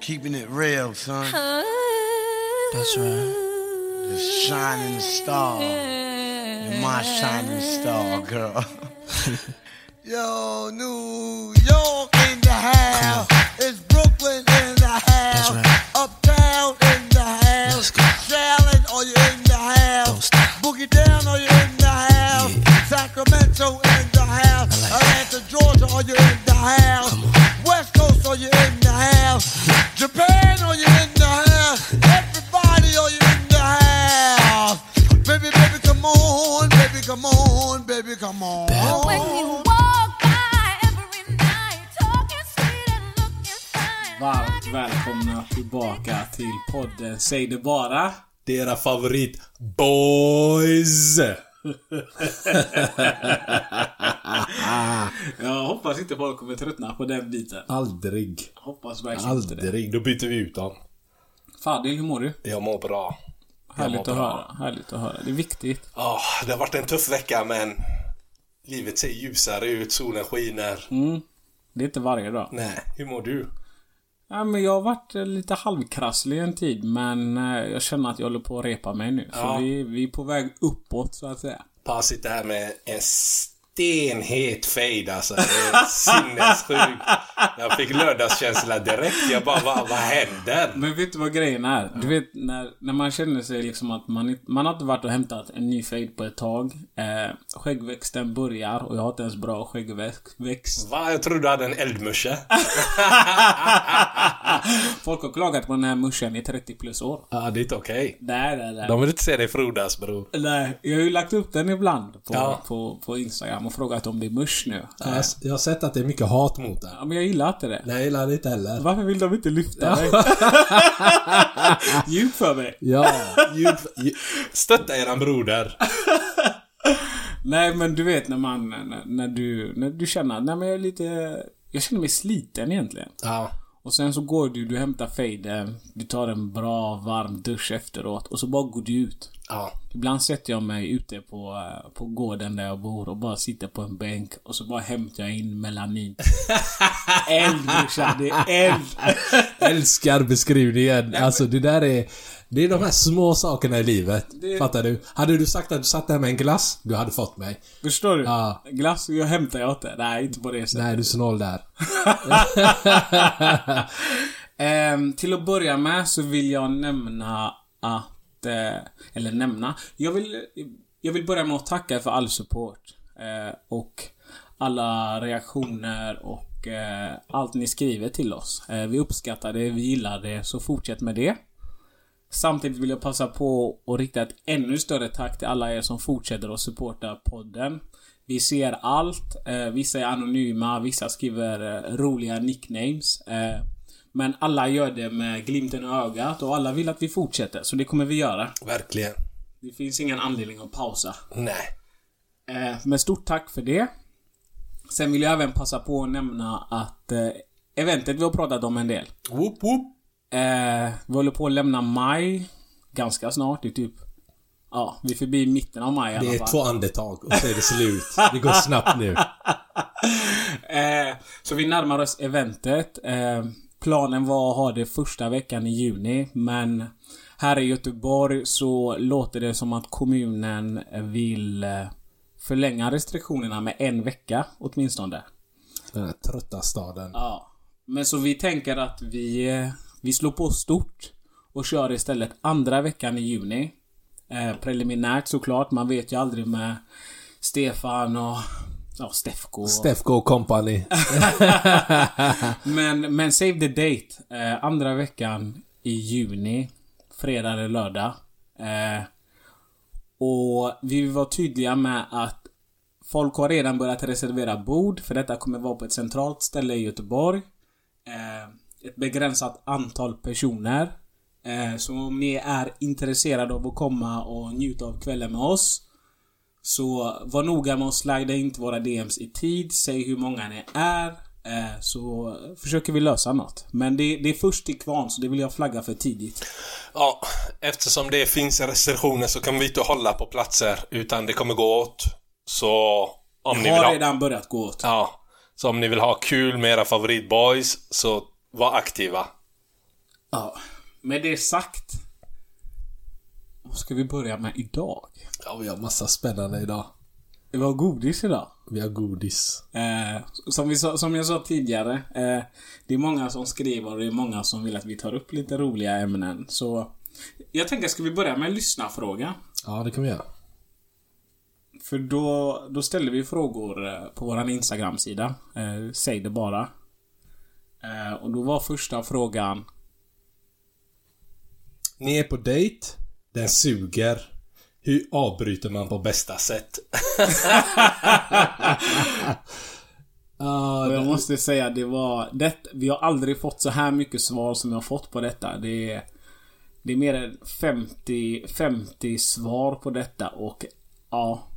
Keeping it real, son. That's right. The shining star. You're my shining star, girl. Yo, New York in the house. House. Like Atlanta, Georgia, are you in the house? Come on. West Coast, are you in the house? Japan, are you in the house? Everybody, are you in the house? Baby, baby, come on, baby, come on, baby, come on. Bad When you walk by every night, talking sweet and looking fine. Varmt välkomna tillbaka till podden Säg det bara. Det är era favorit boys. Jag hoppas inte folk kommer tröttna på den biten. Aldrig. Hoppas verkligen inte det. Aldrig. Då byter vi ut dem. Fadil, hur mår du? Jag mår bra. Härligt mår att bra. höra. Härligt att höra. Det är viktigt. Ja, det har varit en tuff vecka men livet ser ljusare ut, solen skiner. Mm. Det är inte varje dag. Nej, hur mår du? Ja, men jag har varit eh, lite halvkrasslig en tid, men eh, jag känner att jag håller på att repa mig nu. Ja. För vi, vi är på väg uppåt, så att säga. Bara sitta här med en stenhet fade alltså. Det är sinnessjukt. Jag fick lördagskänsla direkt. Jag bara, vad, vad händer? Men vet du vad grejen är? Du vet när, när man känner sig liksom att man Man har inte varit och hämtat en ny fade på ett tag. Eh, skäggväxten börjar och jag har inte ens bra skäggväxt. Va? Jag trodde du hade en eldmusche. Folk har klagat på den här muschen i 30 plus år. Ja, det är inte okej. Nej, nej, nej. De vill inte se dig frodas bror. Nej, jag har ju lagt upp den ibland på, Ja. på, på Instagram och frågat om det är musch nu. Jag, har- jag har sett att det är mycket hat mot det. Ja, men jag gillar inte det. Nej, jag gillar det inte heller. Varför vill de inte lyfta mig? Ljug för mig. Ja, ljud, ljud, Stötta eran broder. Nej men du vet när man, när, när du, när du känner, nej men jag är lite, jag känner mig sliten egentligen. Ja. Och sen så går du, du hämtar fejden, du tar en bra varm dusch efteråt och så bara går du ut. Ja. Ibland sätter jag mig ute på, eh, på gården där jag bor och bara sitter på en bänk och så bara hämtar jag in melanin. eld brorsan, det är eld! älskar beskrivningen. Alltså det där är... Det är de här små sakerna i livet. Det- Fattar du? Hade du sagt att du satt där med en glass, du hade fått mig. Förstår du? Ja. Glass jag hämtar jag inte. Nej, inte på det sättet. Nej, du är snål där. Ehm, till att börja med så vill jag nämna att... Eh, eller nämna. Jag vill, jag vill börja med att tacka för all support. Eh, och alla reaktioner och eh, allt ni skriver till oss. Eh, vi uppskattar det, vi gillar det, så fortsätt med det. Samtidigt vill jag passa på att rikta ett ännu större tack till alla er som fortsätter att supporta podden. Vi ser allt. Eh, vissa är anonyma, vissa skriver eh, roliga nicknames. Eh, men alla gör det med glimten i ögat och alla vill att vi fortsätter, så det kommer vi göra. Verkligen. Det finns ingen anledning att pausa. Nej. Eh, men stort tack för det. Sen vill jag även passa på att nämna att eh, eventet vi har pratat om en del. Whoop, whoop. Eh, vi håller på att lämna maj ganska snart. Det är typ... Ja, vi är förbi mitten av maj i alla Det är fall. två andetag och så är det slut. Det går snabbt nu. Eh, så vi närmar oss eventet. Planen var att ha det första veckan i juni, men här i Göteborg så låter det som att kommunen vill eh, förlänga restriktionerna med en vecka åtminstone. Den här trötta staden. Ja. Men så vi tänker att vi, eh, vi slår på stort och kör istället andra veckan i juni. Eh, preliminärt såklart, man vet ju aldrig med Stefan och ja, Stefko. och- Stefko Company. Men, men save the date. Eh, andra veckan i juni. Fredag eller lördag. Eh, och vi vill vara tydliga med att folk har redan börjat reservera bord. För detta kommer vara på ett centralt ställe i Göteborg. Eh, ett begränsat antal personer. Eh, så om ni är intresserade av att komma och njuta av kvällen med oss. Så var noga med att slida in till våra DMs i tid. Säg hur många ni är. Eh, så försöker vi lösa något. Men det, det är först till kvarn, så det vill jag flagga för tidigt. Ja, eftersom det finns restriktioner så kan vi inte hålla på platser utan det kommer gå åt. Så om Det ni vill har ha... redan börjat gå åt. Ja. Så om ni vill ha kul med era favoritboys så var aktiva. Ja. Med det sagt. Vad ska vi börja med idag? Ja, vi har massa spännande idag. Det var godis idag. Vi har godis. Eh, som, vi sa, som jag sa tidigare. Eh, det är många som skriver och det är många som vill att vi tar upp lite roliga ämnen. Så jag tänker, ska vi börja med en lyssnarfråga? Ja, det kan vi göra. För då, då ställer vi frågor eh, på våran Instagram-sida. Eh, säg det bara. Eh, och då var första frågan... Ni är på dejt. Den suger. Hur avbryter man på bästa sätt? Och jag måste säga, det var... Det, vi har aldrig fått så här mycket svar som jag har fått på detta. Det är... Det är mer än 50, 50 svar på detta och... Ja.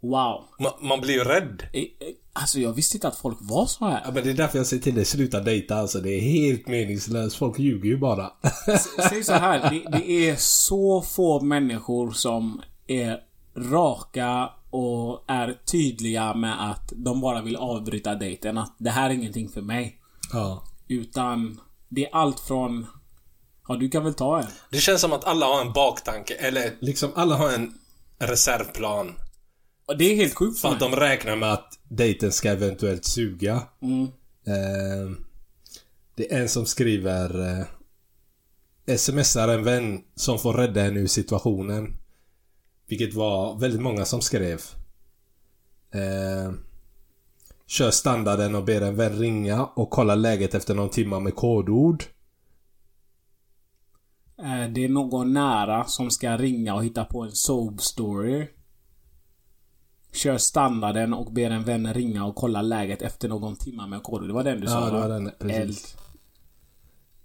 Wow. Man, man blir ju rädd. Alltså jag visste inte att folk var så här. Ja, men det är därför jag säger till dig, sluta dejta alltså. Det är helt meningslöst. Folk ljuger ju bara. Säg så här, det, det är så få människor som är raka och är tydliga med att de bara vill avbryta dejten. Att det här är ingenting för mig. ja. Utan det är allt från... Ja, du kan väl ta en? Det känns som att alla har en baktanke, eller Liksom alla har en reservplan. Och det är helt sjukt För att de räknar med att dejten ska eventuellt suga. Mm. Eh, det är en som skriver... Eh, smsar en vän som får rädda henne ur situationen. Vilket var väldigt många som skrev. Eh, kör standarden och ber en vän ringa och kolla läget efter någon timma med kodord. Eh, Det är någon nära som ska ringa och hitta på en sob story. Kör standarden och ber en vän ringa och kolla läget efter någon timma med kod. Det var den du sa Ja, det va? var den. Precis.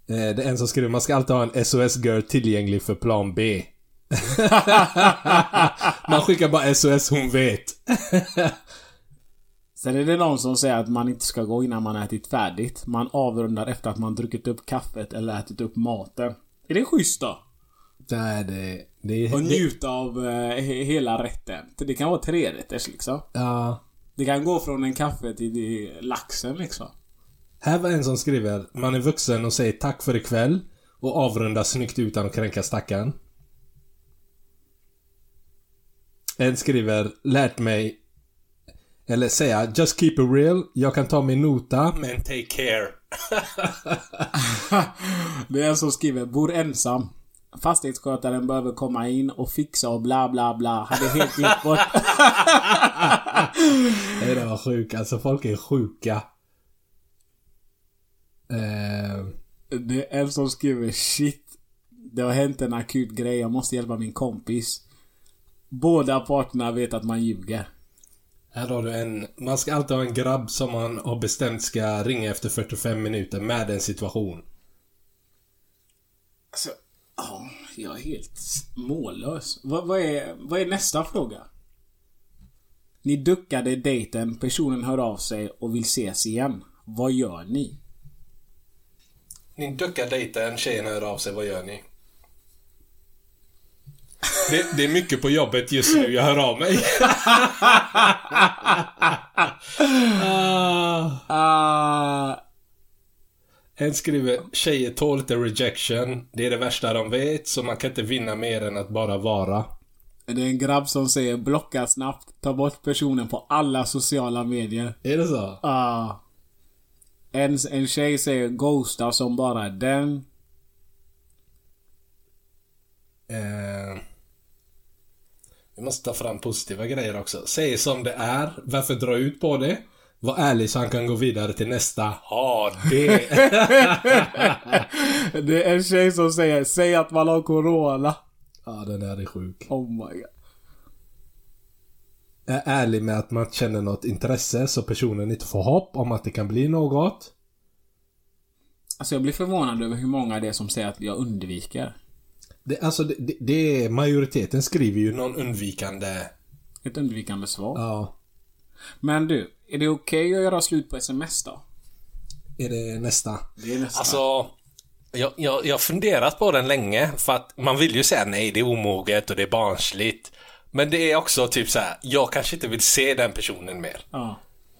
Eh, det är en som skriver man ska alltid ha en SOS-girl tillgänglig för plan B. man skickar bara SOS, hon vet. Sen är det någon som säger att man inte ska gå innan man ätit färdigt. Man avrundar efter att man druckit upp kaffet eller ätit upp maten. Är det schysst då? Nej, det... det, Och det njuta av eh, he- hela rätten. Det kan vara trerätters liksom. ja. Det kan gå från en kaffe till till laxen liksom. Här var en som skriver Man är vuxen och säger tack för ikväll och avrundar snyggt utan att kränka stackaren. En skriver Lärt mig eller säga Just keep it real. Jag kan ta min nota. Men take care. Det är en som skriver Bor ensam. Fastighetsskötaren behöver komma in och fixa och bla bla bla. Hade helt glömt bort. Det var sjuk. Alltså folk är sjuka. Eh, Det är en som skriver shit. Det har hänt en akut grej, jag måste hjälpa min kompis. Båda parterna vet att man ljuger. Här har du en... Man ska alltid ha en grabb som man har bestämt ska ringa efter 45 minuter med en situation. Alltså, ja, jag är helt mållös. Vad, vad, är, vad är nästa fråga? Ni duckade dejten, personen hör av sig och vill ses igen. Vad gör ni? Ni duckar dejten, tjejen hör av sig, vad gör ni? Det, det är mycket på jobbet just nu, jag hör av mig. ah. Ah, En skriver Tjejer tål inte rejection. Det är det värsta de vet, så man kan inte vinna mer än att bara vara. det är en grabb som säger blocka snabbt, ta bort personen på alla sociala medier. Är det så? Ah. En, en tjej säger ghosta som bara den. Eh, vi måste ta fram positiva grejer också. Säg som det är. Varför dra ut på det? Var ärlig så han kan gå vidare till nästa. Ha det! Det är en tjej som säger säg att man har corona. ja, den där är sjuk. Oh my god. Är ärlig med att man känner något intresse så personen inte får hopp om att det kan bli något. Alltså jag blir förvånad över hur många det är som säger att jag undviker. Det, alltså, det, det, det är, majoriteten skriver ju någon undvikande... Ett undvikande svar. Ja. Men du, är det okej att göra slut på sms då? Är det nästa? Det är nästan. Alltså, jag, jag, jag har funderat på den länge för att man vill ju säga nej, det är omoget och det är barnsligt. Men det är också typ så här, jag kanske inte vill se den personen mer. Ja.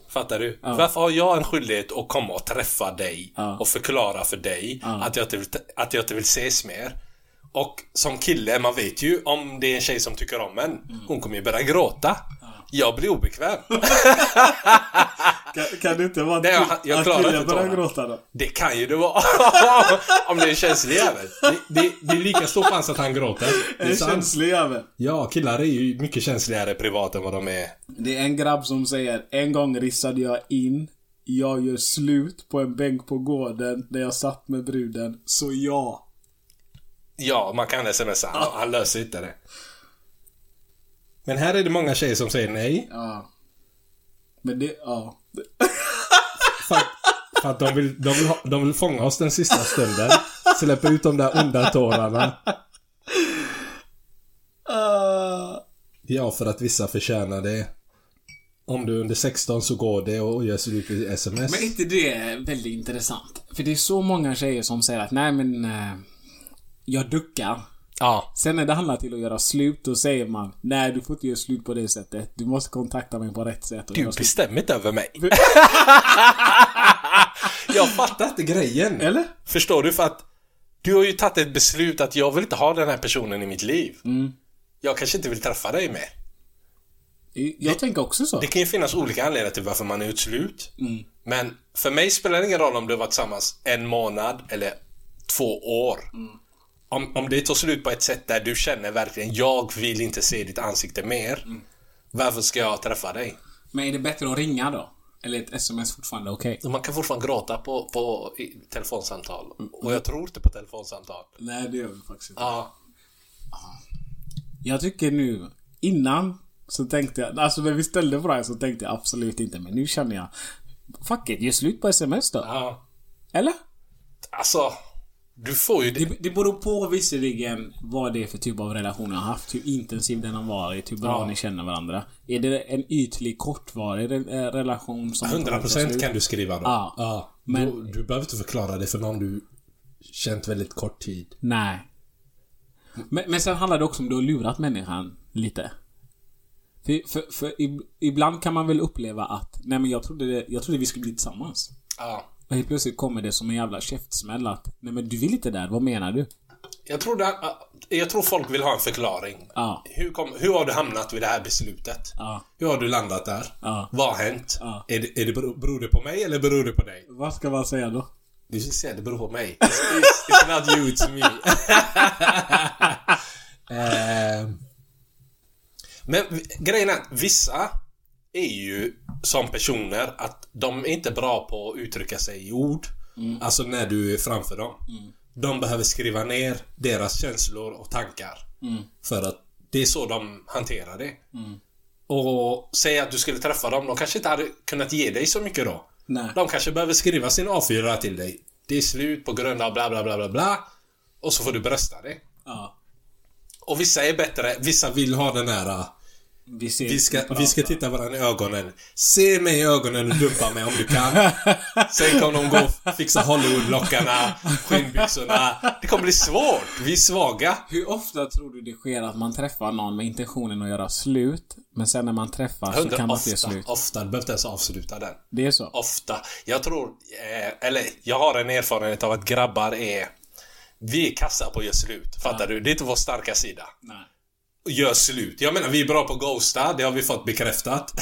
Fattar du? Varför har jag en skyldighet att komma och träffa dig Ja. och förklara för dig Ja. att, jag inte vill, att jag inte vill ses mer? Och som kille, man vet ju om det är en tjej som tycker om en. Hon kommer ju börja gråta. Jag blir obekväm. Kan, kan det inte vara Nej, jag- jag klarar killen börjar gråta då? Det kan ju det vara. om det är en känslig jävel. Det, det, det är lika stor chans att han gråter. Det är En känslig jävel. Ja, killar är ju mycket känsligare. Privat än vad de är. Det är en grabb som säger En gång rissade jag in Jag gör slut på en bänk på gården när jag satt med bruden. Så ja. Ja, man kan smsa. Han, han löser inte det. Men här är det många tjejer som säger nej. Ja. Men det, ja. För att, för att de, vill, de, vill ha, de vill fånga oss den sista stunden. Släppa ut de där onda tårarna. Ja, för att vissa förtjänar det. Om du är under 16 så går det och gör slut i sms. Men inte det är väldigt intressant? För det är så många tjejer som säger att nej men... Eh, jag duckar. Ja. Sen när det handlar till att göra slut, då säger man Nej, du får inte göra slut på det sättet. Du måste kontakta mig på rätt sätt. och Du göra slut." bestämmer inte över mig. jag fattar inte grejen. Eller? Förstår du? För att du har ju tagit ett beslut att jag vill inte ha den här personen i mitt liv. Jag kanske inte vill träffa dig mer. Jag tänker också så. Det kan ju finnas olika anledningar till varför man är ut slut. Mm. Men för mig spelar det ingen roll om du har varit tillsammans en månad eller två år. Mm. Om, om det tar slut på ett sätt där du känner verkligen jag vill inte se ditt ansikte mer. Mm. Varför ska jag träffa dig? Men är det bättre att ringa då? Eller ett sms fortfarande okej? Man kan fortfarande gråta på, på telefonsamtal. Mm. Och jag tror inte på telefonsamtal. Nej, det gör vi faktiskt inte. Ja. Jag tycker nu, innan så tänkte jag, alltså när vi ställde frågan så tänkte jag absolut inte, men nu känner jag Fuck it, gör slut på sms då. ja. Eller? Alltså, du får ju det. Det, beror på visserligen vad det är för typ av relation jag har haft, hur intensiv den har varit, hur bra Ja. ni känner varandra. Är det en ytlig, kortvarig eh, relation som... 100% kan du skriva då. Ja. ja. Men- Du, du behöver inte förklara det för någon du känt väldigt kort tid. Nej. Men, men sen handlar det också om att du har lurat människan lite. För, för, för ib- ibland kan man väl uppleva att, nej men jag trodde, jag trodde vi skulle bli tillsammans. Ja. Och helt plötsligt kommer det som en jävla käftsmäll att, nej men du vill inte där, vad menar du? Jag tror, det, jag tror folk vill ha en förklaring. Ja. Hur, kom, hur har du hamnat vid det här beslutet? Ja. Hur har du landat där? Ja. Vad har hänt? Ja. Är det, är det bero, beror det på mig eller beror det på dig? Vad ska man säga då? Du ska säga det beror på mig. It's, it's, it's not you, it's me. Eh, Men grejen är att vissa är ju som personer att de är inte bra på att uttrycka sig i ord. Alltså när du är framför dem. de behöver skriva ner deras känslor och tankar. För att det är så de hanterar det. Och säg att du skulle träffa dem, de kanske inte hade kunnat ge dig så mycket då. Nej. De kanske behöver skriva sin A4 till dig. Det är slut på grund av bla bla bla bla bla. Och så får du brösta det. Ja. Och vissa är bättre, vissa vill ha den här... Vi, ser Vi ska, vi ska titta varandra i ögonen. Se mig i ögonen och dumpa mig om du kan. Sen kommer de gå och fixa Hollywoodlockarna, skinnbyxorna. Det kommer bli svårt. Vi är svaga. Hur ofta tror du det sker att man träffar någon med intentionen att göra slut, men sen när man träffar så kan man inte göra ofta, slut? ofta. Du behöver inte ens avsluta den. Det är så? Ofta. Jag tror, eh, eller jag har en erfarenhet av att grabbar är... Vi är kassa på att göra slut. Fattar du? Det är inte vår starka sida. Nej. Gör slut. Jag menar, vi är bra på att ghosta. Det har vi fått bekräftat.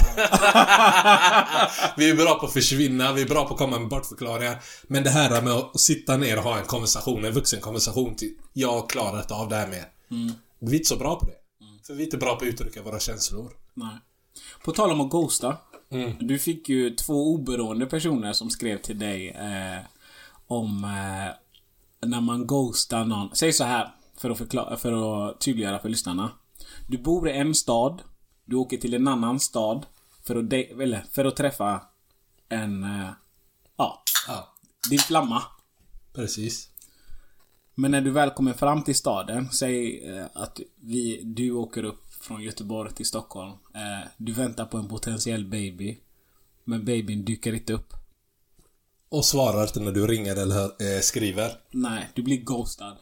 vi är bra på att försvinna. Vi är bra på att komma med bortförklaringar. Men det här med att sitta ner och ha en konversation, en vuxen konversation till jag klarar inte av det här mer. Vi är inte så bra på det. För vi är inte bra på att uttrycka våra känslor. Nej. På tal om att ghosta. Mm. Du fick ju två oberoende personer som skrev till dig eh, om eh, när man ghostar någon. Säg så här för att, förklara, för att tydliggöra för lyssnarna. Du bor i en stad. Du åker till en annan stad för att, de- eller, för att träffa en... Eh, ja, Ja, din flamma. precis. Men när du väl kommer fram till staden, säg eh, att vi, du åker upp från Göteborg till Stockholm. Eh, du väntar på en potentiell baby. Men babyn dyker inte upp. Och svarar inte när du ringer eller eh, skriver. Nej, du blir ghostad.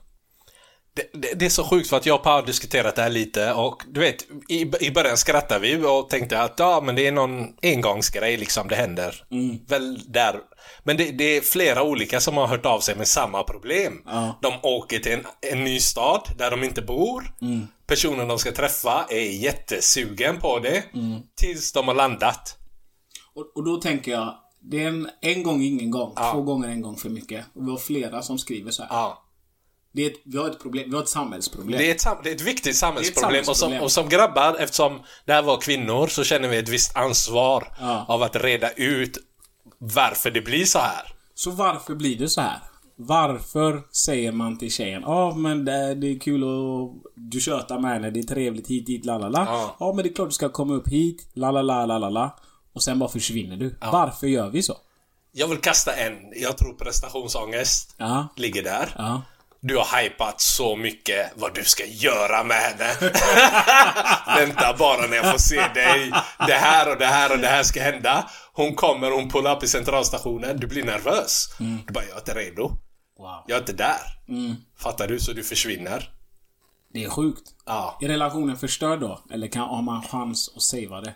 Det, det, det är så sjukt för att jag och Per har diskuterat det här lite och du vet, i, i början skrattade vi och tänkte att ja, men det är någon engångsgrej liksom, det händer. Väl där. Men det, det är flera olika som har hört av sig med samma problem. Ja. De åker till en, en ny stad där de inte bor. Personen de ska träffa är jättesugen på det. Tills de har landat. Och, och då tänker jag, det är en, en gång ingen gång. Ja. Två gånger en gång för mycket. Och vi har flera som skriver så här. Ja. Det är ett, vi har ett problem, vi har ett samhällsproblem. Det är, ett, det är ett viktigt samhällsproblem, Och, som, samhällsproblem. och som grabbar, eftersom det här var kvinnor, så känner vi ett visst ansvar Ja. av att reda ut varför det blir så här. Så varför blir det så här? Varför säger man till tjejen Ja men det, det är kul och du tjötar med henne, det är trevligt hit dit lalala. Ja. Ja men det är klart du ska komma upp hit, lalala lalala. Och sen bara försvinner du. Varför gör vi så? Jag vill kasta en, jag tror prestationsångest ligger där. Du har hypat så mycket vad du ska göra med henne. Vänta bara när jag får se dig. Det här och det här och det här ska hända. Hon kommer, hon pullar upp i centralstationen. Du blir nervös. Du bara, jag är inte redo. Wow. Jag är inte där. Fattar du? Så du försvinner. Det är sjukt. Ja. Är relationen förstörd då? Eller kan, har man chans att savea det?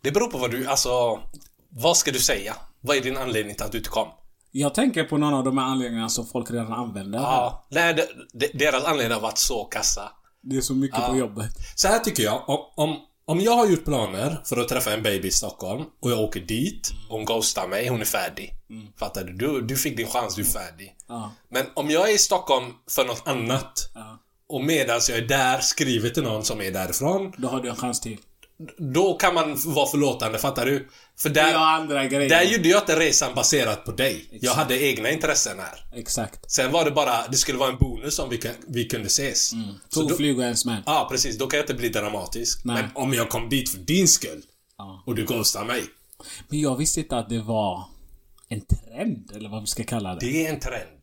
Det beror på vad du, alltså... Vad ska du säga? Vad är din anledning till att du inte kom? Jag tänker på någon av de här anledningarna som folk redan använder. Ja. Nej, det, deras anledning har varit så kassa. Det är så mycket på jobbet. Så här tycker jag. Om, om, om jag har gjort planer för att träffa en baby i Stockholm och jag åker dit och hon ghostar mig, hon är färdig. Fattar du? du? Du fick din chans, du är färdig. Ja. Men om jag är i Stockholm för något annat Ja. och medan jag är där skriver till någon som är därifrån. Då har du en chans till. Då kan man vara förlåtande, fattar du? För där, andra grejer. där gjorde jag inte resan baserat på dig. Jag hade egna intressen här. Exakt. Sen var det bara, det skulle vara en bonus om vi, kan- vi kunde ses. Så Två då, flugor i en smäll. Ja, precis. Då kan jag inte bli dramatisk. Nej. Men om jag kom dit för din skull Ja. och du ghostar mig. Men jag visste inte att det var en trend, eller vad vi ska kalla det. Det är en trend.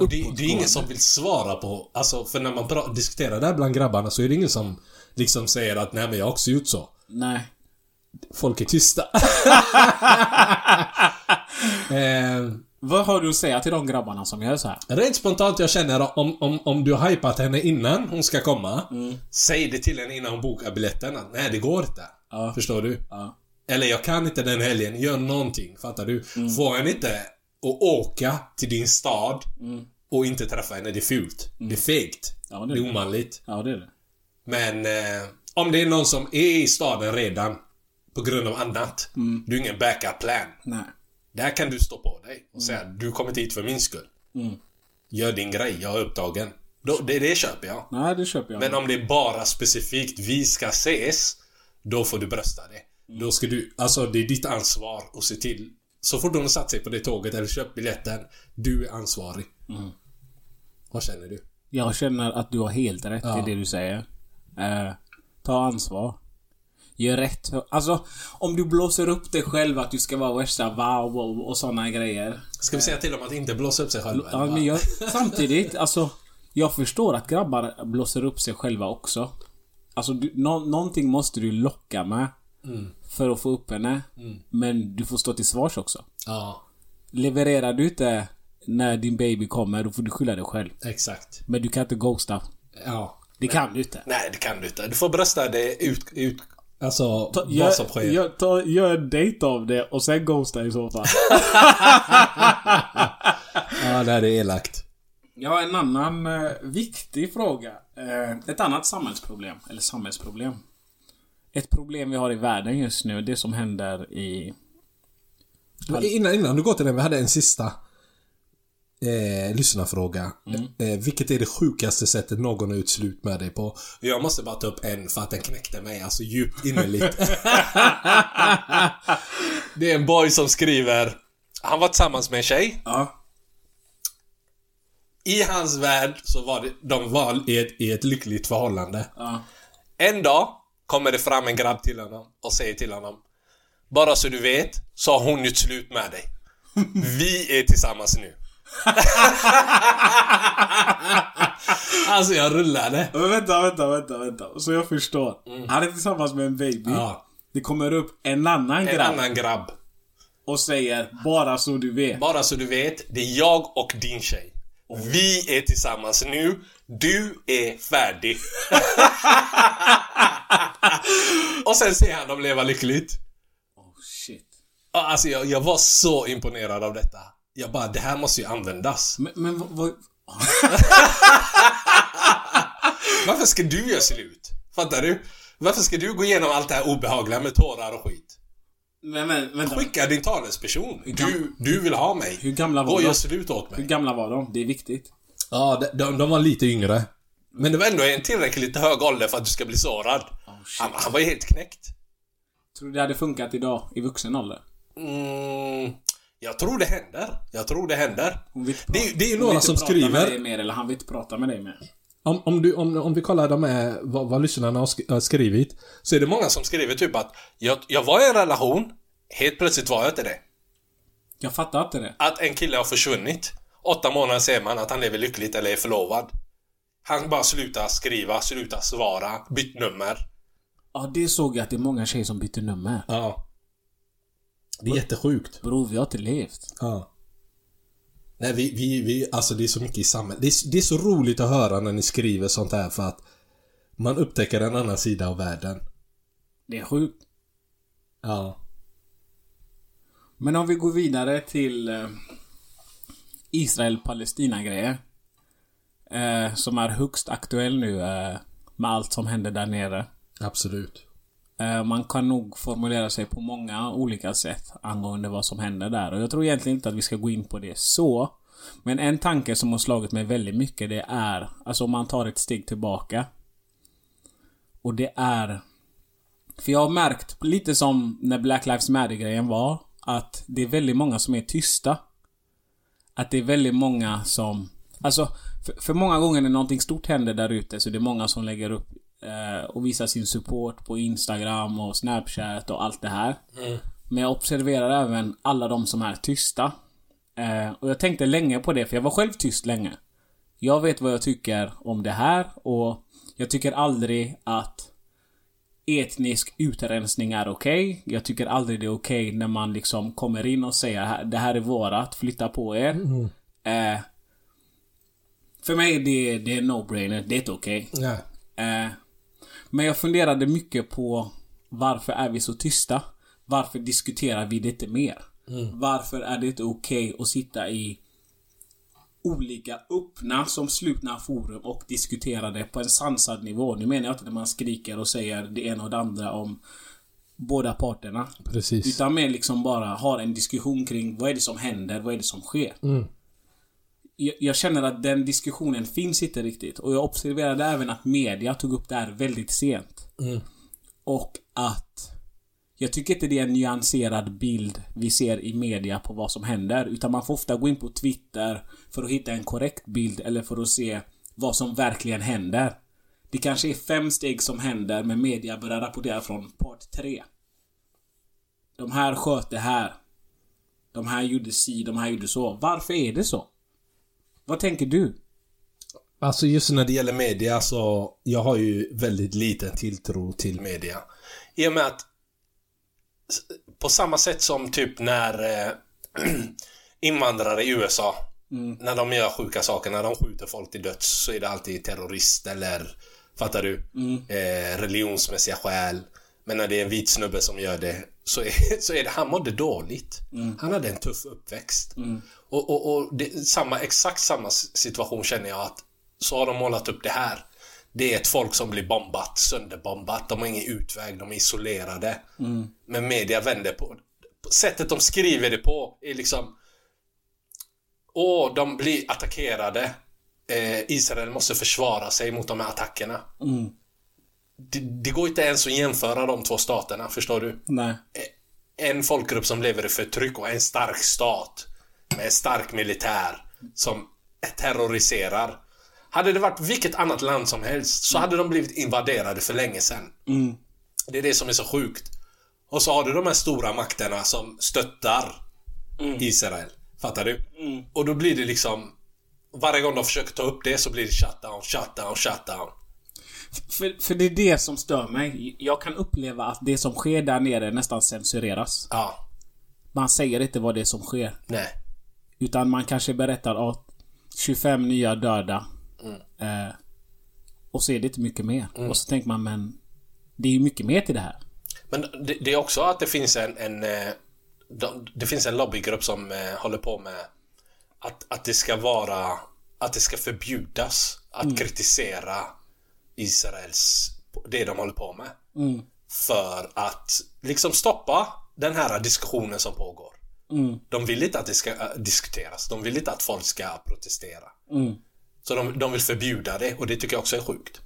Och det, det är ingen som vill svara på... Alltså, för när man diskuterar det här bland grabbarna så är det ingen som liksom säger att nej men jag har också gjort så. Nej. Folk är tysta. eh, Vad har du att säga till de grabbarna som gör så här? Rent spontant jag känner om, om, om du har hypat henne innan hon ska komma. Säg det till henne innan hon bokar biljetten. att, Nej, det går inte. Ja. Förstår du? Ja. Eller jag kan inte den helgen. Gör någonting. Fattar du? Få henne inte att åka till din stad och inte träffa henne. Det är fult. Det är fegt. Ja, det det är är det. omanligt. Ja, det är det. Men eh, om det är någon som är i staden redan på grund av annat. Du har ingen backup plan. Nej. Där kan du stå på dig och säga du kommer hit för min skull. Gör din grej, jag är upptagen. Då, det, det köper jag. Nej, det köper jag. Men om det är bara specifikt vi ska ses, då får du brösta det. Då ska du, alltså det är ditt ansvar att se till. Så fort hon har satt sig på det tåget eller köpt biljetten, du är ansvarig. Vad känner du? Jag känner att du har helt rätt Ja. i det du säger. Eh, ta ansvar. Gör rätt. Alltså, om du blåser upp dig själv att du ska vara värsta wow och, och såna grejer. Ska vi säga till dem att inte blåsa upp sig själva? Ja, men jag, samtidigt, alltså. Jag förstår att grabbar blåser upp sig själva också. Alltså, du, nå, någonting måste du locka med. För att få upp henne. Men du får stå till svars också. Ja, Levererar du inte när din baby kommer, då får du skylla dig själv. exakt. Men du kan inte ghosta. Ja. Det kan du inte. Nej, det kan du inte. Du får brösta det ut... ut Alltså, Ta, vad som sker. gör, gör, ta, gör en dejt av det och sen ghosta i så fall. Ja, det här är elakt. Jag har en annan eh, viktig fråga. Eh, ett annat samhällsproblem. Eller samhällsproblem. Ett problem vi har i världen just nu, det som händer i... Innan, innan du går till den, vi hade en sista eh, lyssnarfråga. Eh, vilket är det sjukaste sättet någon har gjort slut med dig på? Jag måste bara ta upp en för att den knäckte mig alltså djupt innerligt. det är en boy som skriver... Han var tillsammans med en tjej. Ja. I hans värld så var det, de var i ett, i ett lyckligt förhållande. Ja. En dag kommer det fram en grabb till honom och säger till honom Bara så du vet så har hon gjort slut med dig. Vi är tillsammans nu. Alltså jag rullade. Men vänta, vänta, vänta, vänta. Så jag förstår. Han är tillsammans med en baby. Ja. Det kommer upp en annan En grabb annan grabb. och säger bara så du vet. Bara så du vet, det är jag och din tjej. Vi är tillsammans nu. Du är färdig. och sen ser han dem leva lyckligt. Oh, shit. Ja, Alltså jag, jag var så imponerad av detta. Jag bara, det här måste ju användas. Men, men vad... vad... Varför ska du göra slut? Fattar du? Varför ska du gå igenom allt det här obehagliga med tårar och skit? Men, men, vänta. Skicka din talesperson. Du, du vill ha mig. Hur gamla Gå var och de? gör slut åt Hur mig. gamla var de? Det är viktigt. Ja, de, de, de var lite yngre. Men det var ändå en tillräckligt hög ålder för att du ska bli sårad. Han, han var ju helt knäckt. Tror du det hade funkat idag, i vuxen ålder? Mm, jag tror det händer. Jag tror det händer. Det, det är ju några som med skriver. dig mer, eller han vill inte prata med dig mer. Om, om, du, om, om vi kollar de här, vad, vad lyssnarna har sk- har skrivit. Så är det många som skriver typ att jag, jag var i en relation, helt plötsligt var jag inte det. Jag fattar inte det. Att en kille har försvunnit. Åtta månader ser man att han lever lyckligt eller är förlovad. Han bara slutar skriva, slutar svara, bytt nummer. Ja, det såg jag att det är många tjejer som byter nummer. Ja. Det är jättesjukt. Bror, vi har inte levt. Ja. Nej, vi, vi, vi, alltså det är så mycket i samhället. Det är, det är så roligt att höra när ni skriver sånt här för att man upptäcker en annan sida av världen. Det är sjukt. Ja. Men om vi går vidare till eh, Israel-Palestina-grejer. Eh, som är högst aktuell nu eh, med allt som händer där nere. Absolut. Eh, man kan nog formulera sig på många olika sätt angående vad som händer där. Och jag tror egentligen inte att vi ska gå in på det så. Men en tanke som har slagit mig väldigt mycket det är, alltså om man tar ett steg tillbaka. Och det är... För jag har märkt, lite som när Black Lives Matter-grejen var, att det är väldigt många som är tysta. Att det är väldigt många som... Alltså, för, för många gånger när någonting stort händer där ute så är det många som lägger upp och visar sin support på Instagram och Snapchat och allt det här. Men jag observerar även alla de som är tysta. Eh, och jag tänkte länge på det, för jag var själv tyst länge. Jag vet vad jag tycker om det här och jag tycker aldrig att etnisk utrensning är okej. Jag tycker aldrig det är okej när man liksom kommer in och säger "Här- det här är vårat, flytta på er. Eh, för mig det, det är no-brainer, det är inte okej. Ja. Eh, men jag funderade mycket på varför är vi så tysta? Varför diskuterar vi det inte mer? Varför är det inte okej att sitta i olika öppna som slutna forum och diskutera det på en sansad nivå? Nu menar jag inte när man skriker och säger det ena och det andra om båda parterna. Precis. Utan mer liksom bara har en diskussion kring vad är det som händer, vad är det som sker? Jag, jag känner att den diskussionen finns inte riktigt. Och jag observerade även att media tog upp det här väldigt sent. Och att Jag tycker inte det är en nyanserad bild vi ser i media på vad som händer. Utan man får ofta gå in på Twitter för att hitta en korrekt bild eller för att se vad som verkligen händer. Det kanske är fem steg som händer men media börjar rapportera från part tre. De här sköt det här. De här gjorde si, de här gjorde så. Varför är det så? Vad tänker du? Alltså just när det gäller media så, jag har ju väldigt liten tilltro till media. I och med att på samma sätt som typ när eh, invandrare i USA när de gör sjuka saker, när de skjuter folk till döds så är det alltid terrorist eller Fattar du? Eh, religionsmässiga skäl. Men när det är en vit snubbe som gör det så är, så är det, han mådde dåligt. Han hade en tuff uppväxt. Och, och, och det, samma, exakt samma situation känner jag att så har de målat upp det här. Det är ett folk som blir bombat, sönderbombat. De har ingen utväg, de är isolerade. Men media vänder på... på sättet de skriver det på är liksom... Åh, de blir attackerade. Eh, Israel måste försvara sig mot de här attackerna. Det, det går inte ens att jämföra de två staterna, förstår du? Nej. en folkgrupp som lever i förtryck och en stark stat med en stark militär som terroriserar. Hade det varit vilket annat land som helst så hade de blivit invaderade för länge sedan. Det är det som är så sjukt. Och så har du de här stora makterna som stöttar Israel. Fattar du? Och då blir det liksom... Varje gång de försöker ta upp det så blir det shutdown, shutdown, shutdown. För, för det är det som stör mig. Jag kan uppleva att det som sker där nere nästan censureras. Ja, Man säger inte vad det är som sker. nej. Utan man kanske berättar att 25 nya döda. Eh, och så är det inte mycket mer. Och så tänker man men... Det är ju mycket mer till det här. Men det, det är också att det finns en, en eh, de, det finns en lobbygrupp som eh, håller på med att, att det ska vara att det ska förbjudas att kritisera Israels det de håller på med. För att liksom stoppa den här diskussionen som pågår. De vill inte att det ska äh, diskuteras. De vill inte att folk ska protestera. Så de, de vill förbjuda det och det tycker jag också är sjukt.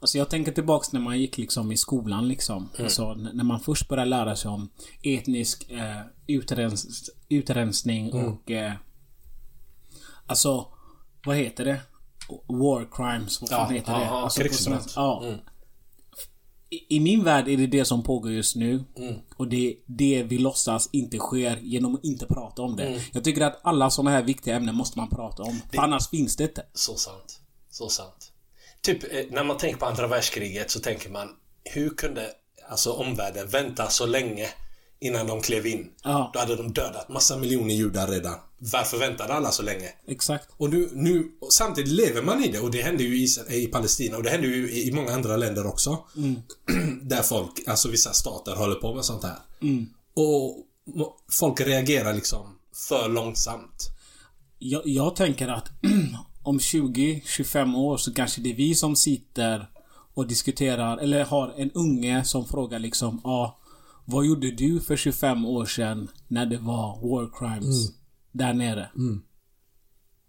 Alltså jag tänker tillbaks när man gick liksom i skolan liksom. Alltså n- när man först började lära sig om etnisk eh, utrens, utrensning och... Eh, alltså, vad heter det? War crimes, vad fan Ja, heter det? ja, alltså, krigsbrott. Ja. I, I min värld är det det som pågår just nu. Och det det vi låtsas inte sker genom att inte prata om det. Jag tycker att alla såna här viktiga ämnen måste man prata om. För annars finns det inte. Så sant. Så sant. Typ eh, när man tänker på andra världskriget så tänker man hur kunde alltså omvärlden vänta så länge innan de klev in? Ja. Då hade de dödat Massa miljoner judar redan. Varför väntade alla så länge? Exakt. Och nu, nu och samtidigt lever man i det och det händer ju i, i Palestina och det händer ju i, i många andra länder också. Där folk, alltså vissa stater håller på med sånt här. Och må- folk reagerar liksom för långsamt. Jag, jag tänker att om 20-25 år så kanske det är vi som sitter och diskuterar, eller har en unge som frågar liksom ah, vad gjorde du för 25 år sedan när det var war crimes där nere?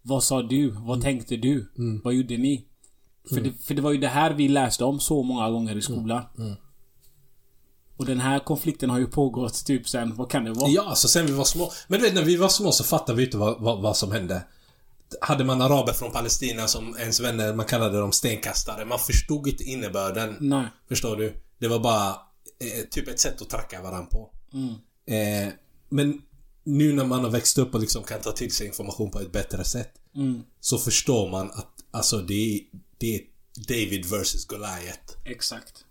Vad sa du? Vad tänkte du? Vad gjorde ni? För, det, för det var ju det här vi läste om så många gånger i skolan. Och den här konflikten har ju pågått typ sen, vad kan det vara? Ja, så sen vi var små. Men du vet, när vi var små så fattade vi inte vad, vad, vad som hände. Hade man araber från Palestina som ens vänner, man kallade dem stenkastare. Man förstod inte innebörden. Nej. Förstår du? Det var bara eh, typ ett sätt att tracka varandra på. Eh, men nu när man har växt upp och liksom kan ta till sig information på ett bättre sätt. Så förstår man att alltså det är, det är David versus Goliath. Exakt.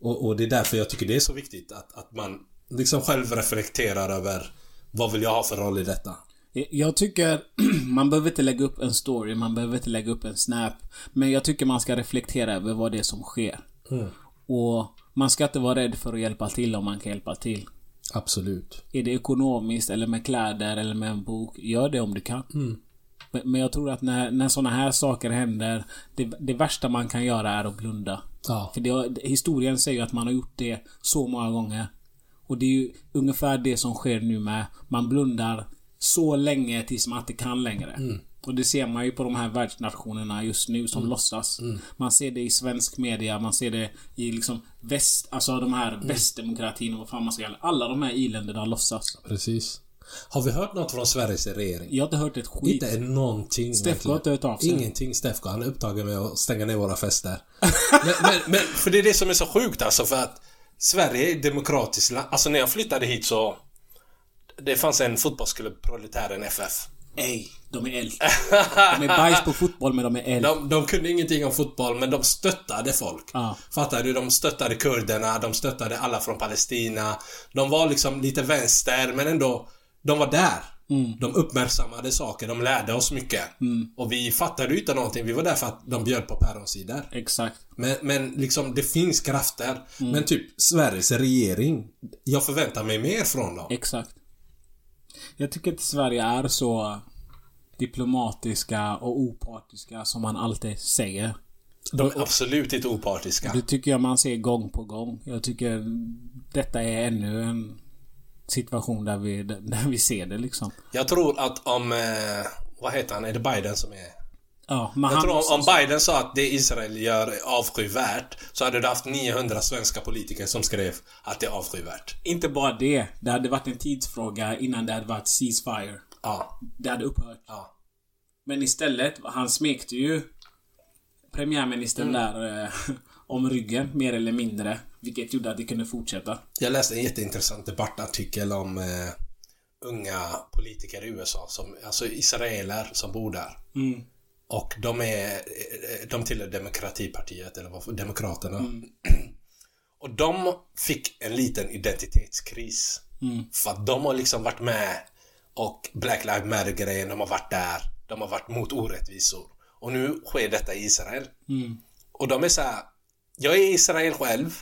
Och, och det är därför jag tycker det är så viktigt att, att man liksom själv reflekterar över vad vill jag ha för roll i detta? Jag tycker man behöver inte lägga upp en story, man behöver inte lägga upp en snap. Men jag tycker man ska reflektera över vad det är som sker. Och man ska inte vara rädd för att hjälpa till om man kan hjälpa till. Absolut. Är det ekonomiskt eller med kläder eller med en bok, gör det om du kan. Men- Men jag tror att när, när såna här saker händer, det, det värsta man kan göra är att blunda. Ja. För det, historien säger ju att man har gjort det så många gånger. Och det är ju ungefär det som sker nu med. Man blundar så länge tills man inte kan längre. Och det ser man ju på de här världsnationerna just nu som Mm. låtsas. Man ser det i svensk media, man ser det i liksom väst... Alltså de här Mm. västdemokratin och vad fan man ska kalla Alla de här i-länderna låtsas. Precis. Har vi hört något från Sveriges regering? Jag har inte hört ett skit. Inte någonting. Steffko har inte hört av sig. Ingenting Steffko. Han är upptagen med att stänga ner våra fester. men, men, Men för det är det som är så sjukt alltså för att Sverige är ett demokratiskt land. Alltså när jag flyttade hit så... Det fanns en fotbollsklubb, Proletären FF. Ej, de är eld. De är bajs på fotboll men de är eld. de, de kunde ingenting om fotboll, men de stöttade folk. Ja. Fattar du? De stöttade kurderna, de stöttade alla från Palestina. De var liksom lite vänster, men ändå... De var där. De uppmärksammade saker, de lärde oss mycket. Och vi fattade inte någonting. Vi var där för att de bjöd på päronsider. Exakt. Men, men liksom, det finns krafter. Men typ, Sveriges regering. Jag förväntar mig mer från dem. Exakt. Jag tycker att Sverige är så diplomatiska och opartiska som man alltid säger. De är absolut inte opartiska. Det tycker jag man ser gång på gång. Jag tycker detta är ännu en situation där vi, där vi ser det liksom. Jag tror att om... Eh, vad heter han? Är det Biden som är... Ja, men Jag han tror om, om Biden sa att det Israel gör är avskyvärt så hade du haft 900 svenska politiker som skrev att det är avskyvärt. Inte bara det. Det hade varit en tidsfråga innan det hade varit ceasefire. Ja. Det hade upphört. Ja. Men istället, han smekte ju premiärministern där eh, om ryggen, mer eller mindre. Vilket gjorde att det kunde fortsätta. Jag läste en jätteintressant debattartikel om eh, unga politiker i USA, som, alltså israeler som bor där. Och de är, eh, de tillhör demokratipartiet, eller vad, demokraterna. Och de fick en liten identitetskris. För att de har liksom varit med och Black Lives Matter-grejen, de har varit där. De har varit mot orättvisor. Och nu sker detta i Israel. Och de är så här. Jag är Israel själv,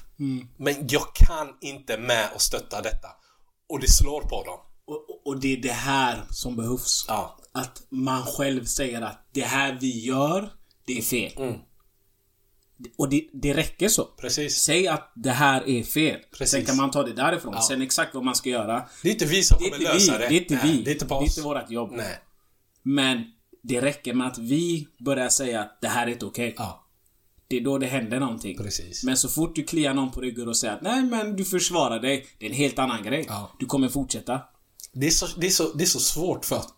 men jag kan inte med och stötta detta. Och det slår på dem. Och, och- det är det här som behövs. Ja. Att man själv säger att det här vi gör, det är fel. Och det, det räcker så. Precis. Säg att det här är fel. Precis. Sen kan man ta det därifrån. Sen exakt vad man ska göra. Det är inte vi som kommer vi. lösa Det det. är inte Nej, vi. Det är inte på Det är oss. inte vårt jobb. Nej. Men det räcker med att vi börjar säga att det här är inte okej. Ja, Det är då det händer någonting. precis. Men så fort du kliar någon på ryggen och säger att nej men du försvarar dig. Det är en helt annan grej. Ja. Du kommer fortsätta. Det är, så, det, är så, det är så svårt för att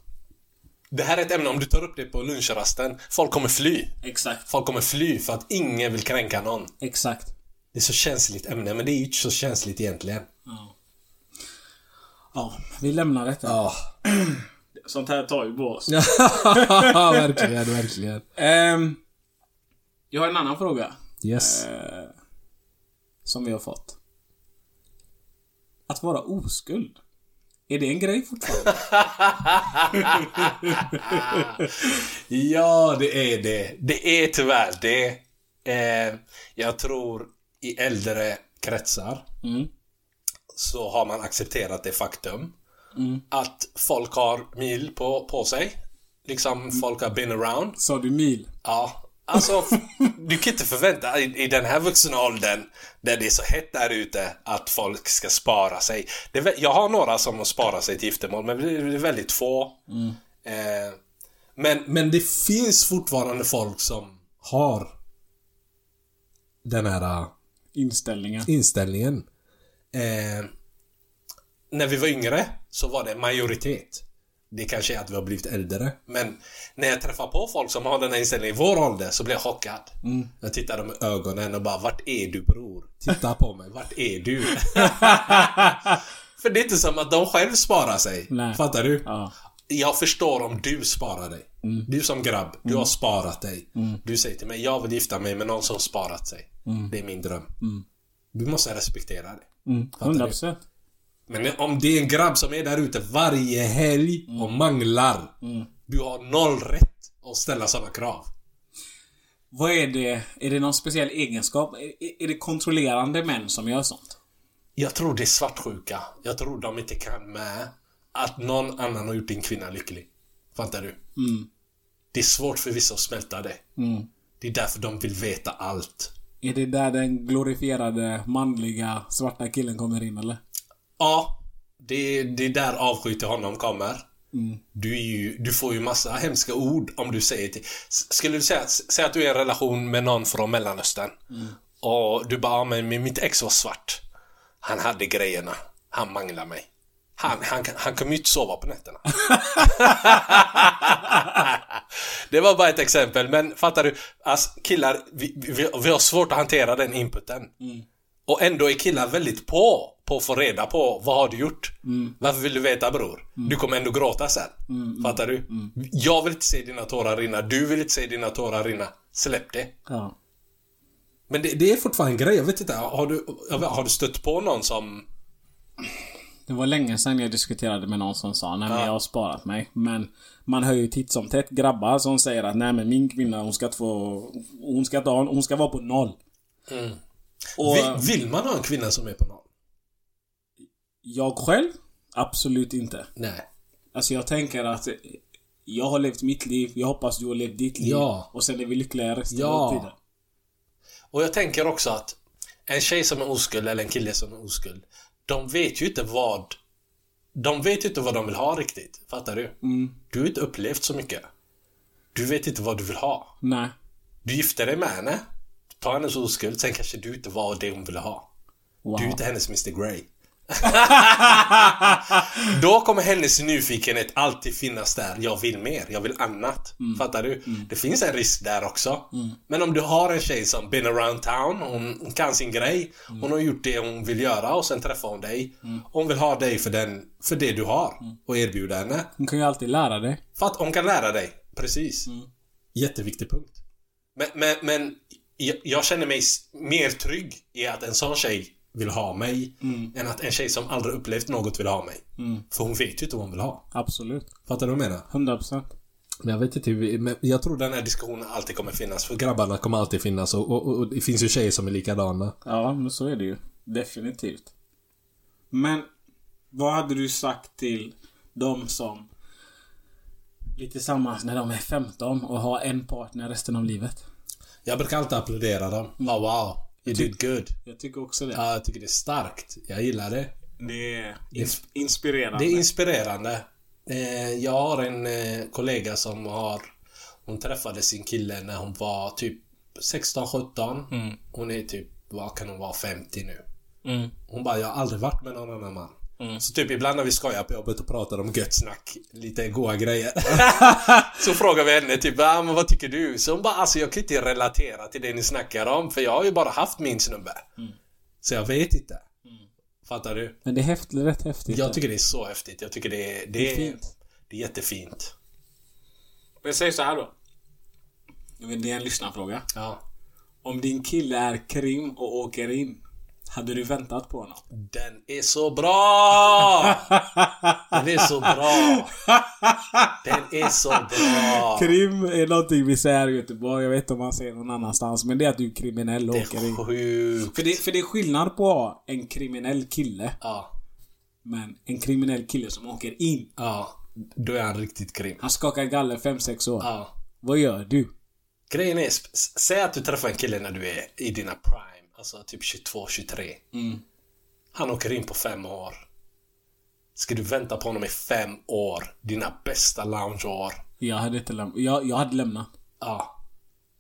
det här är ett ämne, om du tar upp det på lunchrasten, folk kommer fly. Exakt. Folk kommer fly för att ingen vill kränka någon. Exakt. Det är så känsligt ämne, men det är ju inte så känsligt egentligen. Ja, vi lämnar detta. Ja, Sånt här tar ju på oss. verkligen, verkligen. Ehm, jag har en annan fråga. Yes. Eh, som vi har fått. Att vara oskuld. Är det en grej fortfarande? Ja, det är det. Det är tyvärr det. Eh, jag tror i äldre kretsar så har man accepterat det faktum att folk har mil på, på sig. Liksom folk har been around. Sa du mil? Ja. Alltså, du kan inte förvänta dig i den här vuxna åldern där det är så hett där ute att folk ska spara sig. Det jag har några som sparar sig till giftermål, men det är väldigt få. Eh, men Men det finns fortfarande folk som har den här äh, Inställningen. inställningen. eh, när vi var yngre så var det majoritet. Det kanske är att vi har blivit äldre. Men när jag träffar på folk som har den här inställningen i vår ålder så blir jag chockad. Jag tittar dem i ögonen och bara Vart är du bror? Titta på mig. Vart är du? För det är inte som att de själv sparar sig. Nej. Fattar du? Ja. Jag förstår om du sparar dig. Du som grabb, du har sparat dig. Du säger till mig, jag vill gifta mig med någon som sparat sig. Det är min dröm. Du måste respektera det. Mm. 100%. Men om det är en grabb som är där ute varje helg och manglar. Du har noll rätt att ställa sådana krav. Vad är det? Är det någon speciell egenskap? Är, är det kontrollerande män som gör sånt? Jag tror det är svartsjuka. Jag tror de inte kan med att någon annan har gjort din kvinna lycklig. Fattar du? Det är svårt för vissa att smälta det. Det är därför de vill veta allt. Är det där den glorifierade manliga svarta killen kommer in eller? Ja, det, det är där avsky till honom kommer. Du, är ju, du får ju massa hemska ord om du säger till... Skulle du säga, säga att du är i en relation med någon från Mellanöstern. Och du bara, ja, men mitt ex var svart. Han hade grejerna. Han manglade mig. Han, han, han kunde ju inte sova på nätterna. det var bara ett exempel, men fattar du? Alltså, killar, vi, vi, vi har svårt att hantera den inputen. Och ändå är killar väldigt på, på att få reda på vad har du gjort? Varför vill du veta bror? Du kommer ändå gråta sen. Fattar du? Jag vill inte se dina tårar rinna, du vill inte se dina tårar rinna. Släpp det. Ja. Men det, det är fortfarande en grej, jag vet inte. Har du, har du stött på någon som... Det var länge sedan jag diskuterade med någon som sa nej men jag har sparat mig. Men man hör ju titt som tätt grabbar som säger att nej men min kvinna hon ska inte få... Hon ska ha, hon ska vara på noll. Och Vill, vill man ha en kvinna som är på noll? Jag själv? Absolut inte. Nej. Alltså jag tänker att jag har levt mitt liv, jag hoppas du har levt ditt liv. Ja. Och sen är vi lyckliga resten Ja. av tiden. Och jag tänker också att en tjej som är oskuld eller en kille som är oskuld. De vet ju inte vad... De vet ju inte vad de vill ha riktigt. Fattar du? Du har inte upplevt så mycket. Du vet inte vad du vill ha. Nej. Du gifter dig med henne. Ta hennes oskuld. Sen kanske du inte var det hon ville ha. Wow. Du är inte hennes Mr Grey. Då kommer hennes nyfikenhet alltid finnas där. Jag vill mer, jag vill annat. Fattar du? Det finns en risk där också. Men om du har en tjej som been around town, hon hon kan sin grej. Hon har gjort det hon vill göra och sen träffar hon dig. Hon vill ha dig för, den, för det du har och erbjuda henne. Hon kan ju alltid lära dig. För att hon kan lära dig. Precis. Jätteviktig punkt. Men, men, men jag, jag känner mig mer trygg i att en sån tjej vill ha mig än att en tjej som aldrig upplevt något vill ha mig. För hon vet ju inte vad hon vill ha. Absolut. Fattar du vad jag menar? 100%. Men jag vet inte hur vi, men jag tror den här diskussionen alltid kommer finnas. För grabbarna kommer alltid finnas och, och, och det finns ju tjejer som är likadana. Ja, men så är det ju. Definitivt. Men vad hade du sagt till de som blir tillsammans när de är 15 och har en partner resten av livet? Jag brukar alltid applådera dem. Oh, wow, you did good. Jag tycker också det. Ja, jag tycker det är starkt. Jag gillar det. Det är ins- inspirerande. Det är inspirerande. Eh, jag har en eh, kollega som har... Hon träffade sin kille när hon var typ 16-17. Hon är typ, vad kan hon vara, 50 nu. Hon bara, jag har aldrig varit med någon annan man. Så typ ibland när vi skojar på jobbet och pratar om gött snack, lite goa grejer. så frågar vi henne typ, ah, men vad tycker du? Så hon bara, alltså jag kan inte relatera till det ni snackar om, för jag har ju bara haft min snubbe. Så jag vet inte. Fattar du? Men det är häftigt, rätt häftigt. Jag tycker det är så häftigt. Jag tycker det är... Det, Det är fint. Det är jättefint. Men säg så här då. Det är en lyssnarfråga. Ja. Om din kille är krim och åker in. Hade du väntat på honom? Den är så bra! Den är så bra! Den är så bra! Krim är någonting vi säger i Göteborg. Jag vet inte om man säger någon annanstans. Men det är att du är kriminell och Det åker in. För det, för det är skillnad på att ha en kriminell kille. Ja. Men en kriminell kille som åker in. Ja. Då är han riktigt grym. Han skakar galler 5-6 år. Ja. Vad gör du? Grejen är, säg att du träffar en kille när du är i dina prime. Alltså typ 22, 23. Han åker in på fem år. Ska du vänta på honom i fem år? Dina bästa loungeår. Jag hade inte lämnat. Jag, jag hade lämnat. Ja.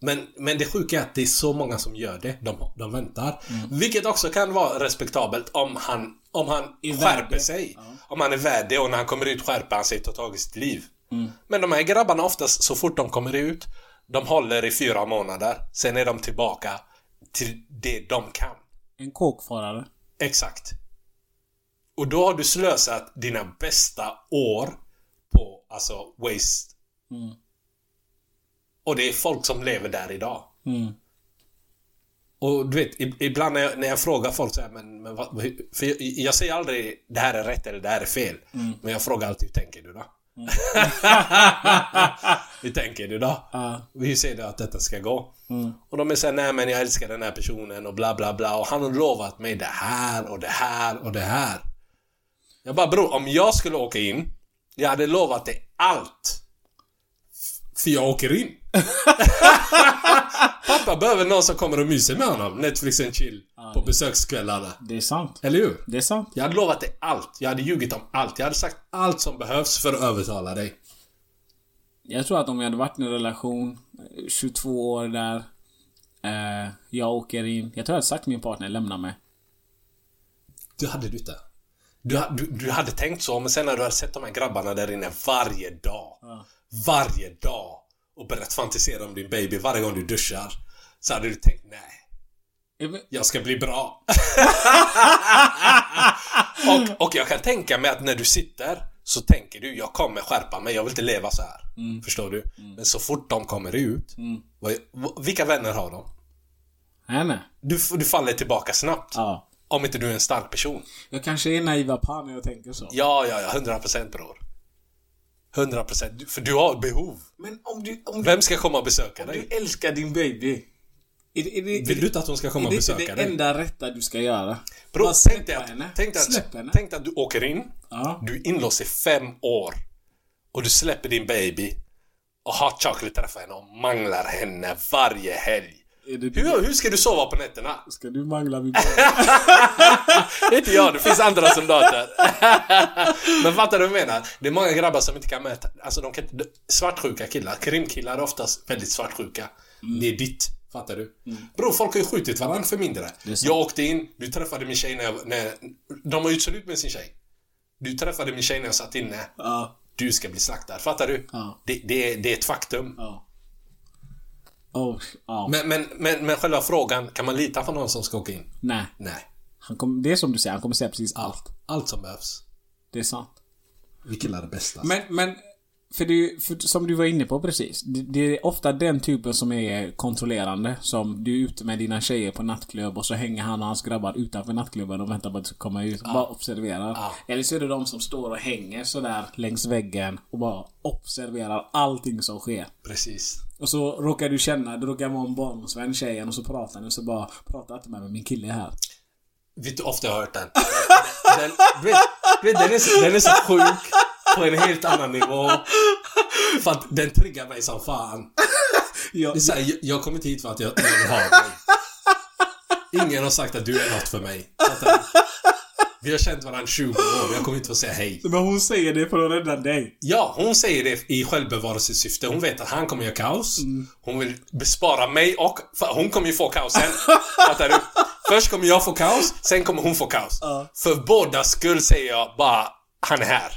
Men, men det sjuka är att det är så många som gör det. De, de väntar. Vilket också kan vara respektabelt om han, om han Är skärper värd det. sig. Om han är värd det och när han kommer ut skärper han sig och tar tag i sitt liv. Men de här grabbarna oftast, så fort de kommer ut, de håller i fyra månader. Sen är de tillbaka till det de kan. En kåkfarare. Exakt. Och då har du slösat dina bästa år på, alltså, waste. Och det är folk som lever där idag. Mm. Och du vet, ibland när jag, när jag frågar folk så här, men, men vad, För jag, jag säger aldrig det här är rätt eller det här är fel. Men jag frågar alltid, hur tänker du då? hur tänker du då? Hur ser du att detta ska gå? Och de är såhär, nej men jag älskar den här personen och bla bla bla. Och han har lovat mig det här och det här och det här. Jag bara, bror, om jag skulle åka in, jag hade lovat dig allt. För jag åker in. Pappa behöver någon som kommer och myser med honom. Netflix and chill. På besökskvällarna. Det är sant. Eller hur? Det är sant. Jag hade lovat dig allt. Jag hade ljugit om allt. Jag hade sagt allt som behövs för att övertala dig. Jag tror att om jag hade varit i en relation, eh, 22 år där. Eh, jag åker in. Jag tror jag hade sagt till min partner, lämna mig. Du hade du inte. Du, du, du hade tänkt så, men sen när du hade sett de här grabbarna där inne varje dag. Varje dag. Och börjat fantisera om din baby varje gång du duschar. Så hade du tänkt, nej. Jag ska bli bra. och, och jag kan tänka mig att när du sitter så tänker du, jag kommer skärpa mig, jag vill inte leva så här. Förstår du? Men så fort de kommer ut, vad, vad- vilka vänner har de? Nej, nej. Du, du faller tillbaka snabbt. Ja. Om inte du är en stark person. Jag kanske är naiva pan när jag tänker så. Ja, ja, ja. 100% bror. 100% Du- För du har behov. Men om du, om Vem ska komma och besöka du dig? älskar din baby. Är det, är det, Vill du inte att hon ska komma är och det inte besöka det dig? enda rätta du ska göra? Bara tänk dig att, henne. tänk dig att, henne. tänk dig att du åker in. Ja. Du är inlåst i fem år. Och du släpper din baby. Och Hot Chocolate träffar henne och manglar henne varje helg. Hur, hur ska du sova på nätterna? Ska du mangla min inte jag, det finns andra soldater. Men fattar du vad jag menar? Det är många grabbar som inte kan mäta. Alltså de kan inte... Svartsjuka killar. Krimkillar är oftast väldigt svartsjuka. Mm. Det är ditt. Fattar du? Bror, folk har ju skjutit varandra för mindre. Jag åkte in, du träffade min tjej när jag... När, de har ju slut med sin tjej. Du träffade min tjej när jag satt inne. ja. Du ska bli slaktad. Fattar du? Ja. Det, det, är, det är ett faktum. Ja. Oh, ja. Men, men, men, men själva frågan, kan man lita på någon som ska åka in? Nej. Nej. Han kom, det är som du säger, han kommer säga precis allt. Allt som behövs. Det är sant. Vi killar det bästa. Men, men för, det, för som du var inne på precis. Det, det är ofta den typen som är kontrollerande. Som du är ute med dina tjejer på nattklubb och så hänger han och hans grabbar utanför nattklubben och väntar på att du ska komma ut. Bara observerar. Eller så är det de som står och hänger sådär längs väggen och bara observerar allting som sker. Precis. Och så råkar du känna, det råkar vara en barndomsvän tjejen och så pratar ni och så bara Prata inte med mig, min kille är här. Vet du ofta jag har hört den? den, vet, den, är så, den är så sjuk på en helt annan nivå. För att den triggar mig som fan. Ja, Det är så här, jag, jag har kommit hit för att jag, jag vill ha dig. Ingen har sagt att du är något för mig. Vi har känt varandra i 20 år. Jag kommer inte att säga hej. Men hon säger det för att rädda dig. Ja, hon säger det i självbevarelsesyfte. Hon vet att han kommer göra kaos. Hon vill bespara mig och... Hon kommer ju få kaos sen. Fattar du? Först kommer jag få kaos, sen kommer hon få kaos. För båda skull säger jag bara, han är här.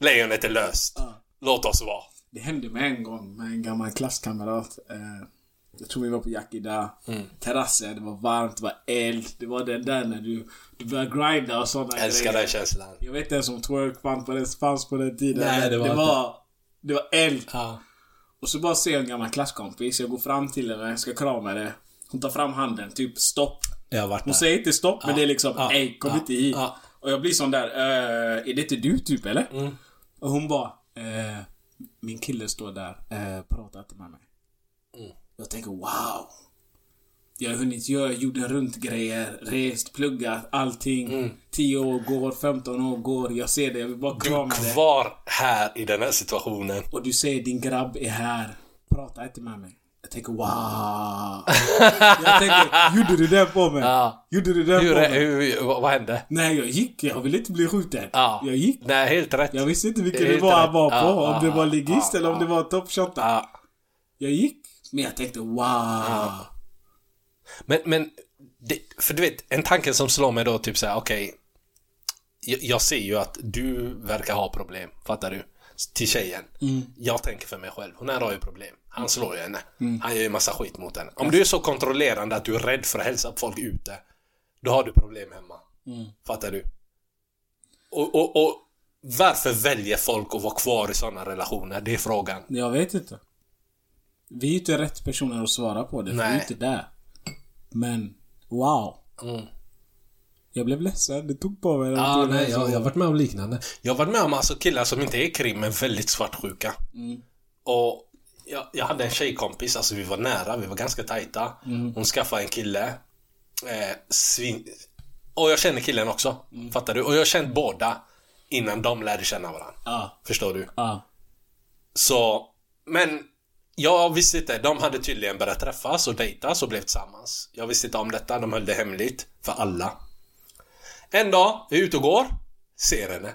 Lejonet är löst. Låt oss vara. Det hände mig en gång med en gammal klasskamrat. Eh, jag tror vi var på Yakida. Terrassen, det var varmt, det var eld. Det var den där när du, du började grinda och sådana Älskar den känslan. Jag vet inte ens om twerk fanns på den, fanns på den tiden. Nej, det var det inte. var, det var eld. Ja. Och så bara ser jag en gammal klasskompis. Jag går fram till henne, ska krama henne. Hon tar fram handen, typ stopp. Jag har varit Hon där. säger inte stopp, men det är liksom ja, ey, kom ja, inte hit. ja. Och jag blir sån där, eh, är det inte du typ eller? Mm. Och hon bara, eh, min kille står där, eh, prata inte med mig. Jag tänker wow. Jag har hunnit göra jorden runt grejer, rest, pluggat, allting. Mm. 10 år går, 15 år går, jag ser det, jag vill bara Du krama är det. kvar här i den här situationen. Och du säger din grabb är här. Prata inte med mig. Jag tänker wow. jag tänker, gjorde du det på mig? Ja. Gjorde du det Hur, på är- mig? hur, vad vad hände? Nej, jag gick. Jag ville inte bli skjuten. Ja. Jag gick. Nej, helt rätt. Jag visste inte vilken Det är nivå helt han var på. Ja, om det var ligist eller om det var toppshotta. Ja. Jag gick. Men jag tänkte wow. Men, men det, för du vet, en tanke som slår mig då typ såhär, okej. jag, jag ser ju att du verkar ha problem, fattar du? Till tjejen. Jag tänker för mig själv, hon här har ju problem. Han slår ju henne. Han gör ju massa skit mot henne. Om du är så kontrollerande att du är rädd för att hälsa på folk ute. Då har du problem hemma. Fattar du? Och, och, och varför väljer folk att vara kvar i sådana relationer? Det är frågan. Jag vet inte. Vi är inte rätt personer att svara på det. För vi är Nej. inte där. Men wow. Mm. Jag blev ledsen. Det tog på mig. Ja, nej, jag, jag har varit med om liknande. Jag har varit med om alltså killar som inte är krim men väldigt svartsjuka. Och jag, jag hade en tjejkompis, alltså vi var nära, vi var ganska tajta. Hon skaffade en kille. Eh, svin... Och jag känner killen också. Fattar du? Och jag har känt båda innan de lärde känna varandra. Ja. Förstår du? Ja. Så, men Jag visste inte, de hade tydligen börjat träffas och dejtas och blev tillsammans. Jag visste inte om detta, de höll det hemligt för alla. En dag, jag är ute och går, ser henne.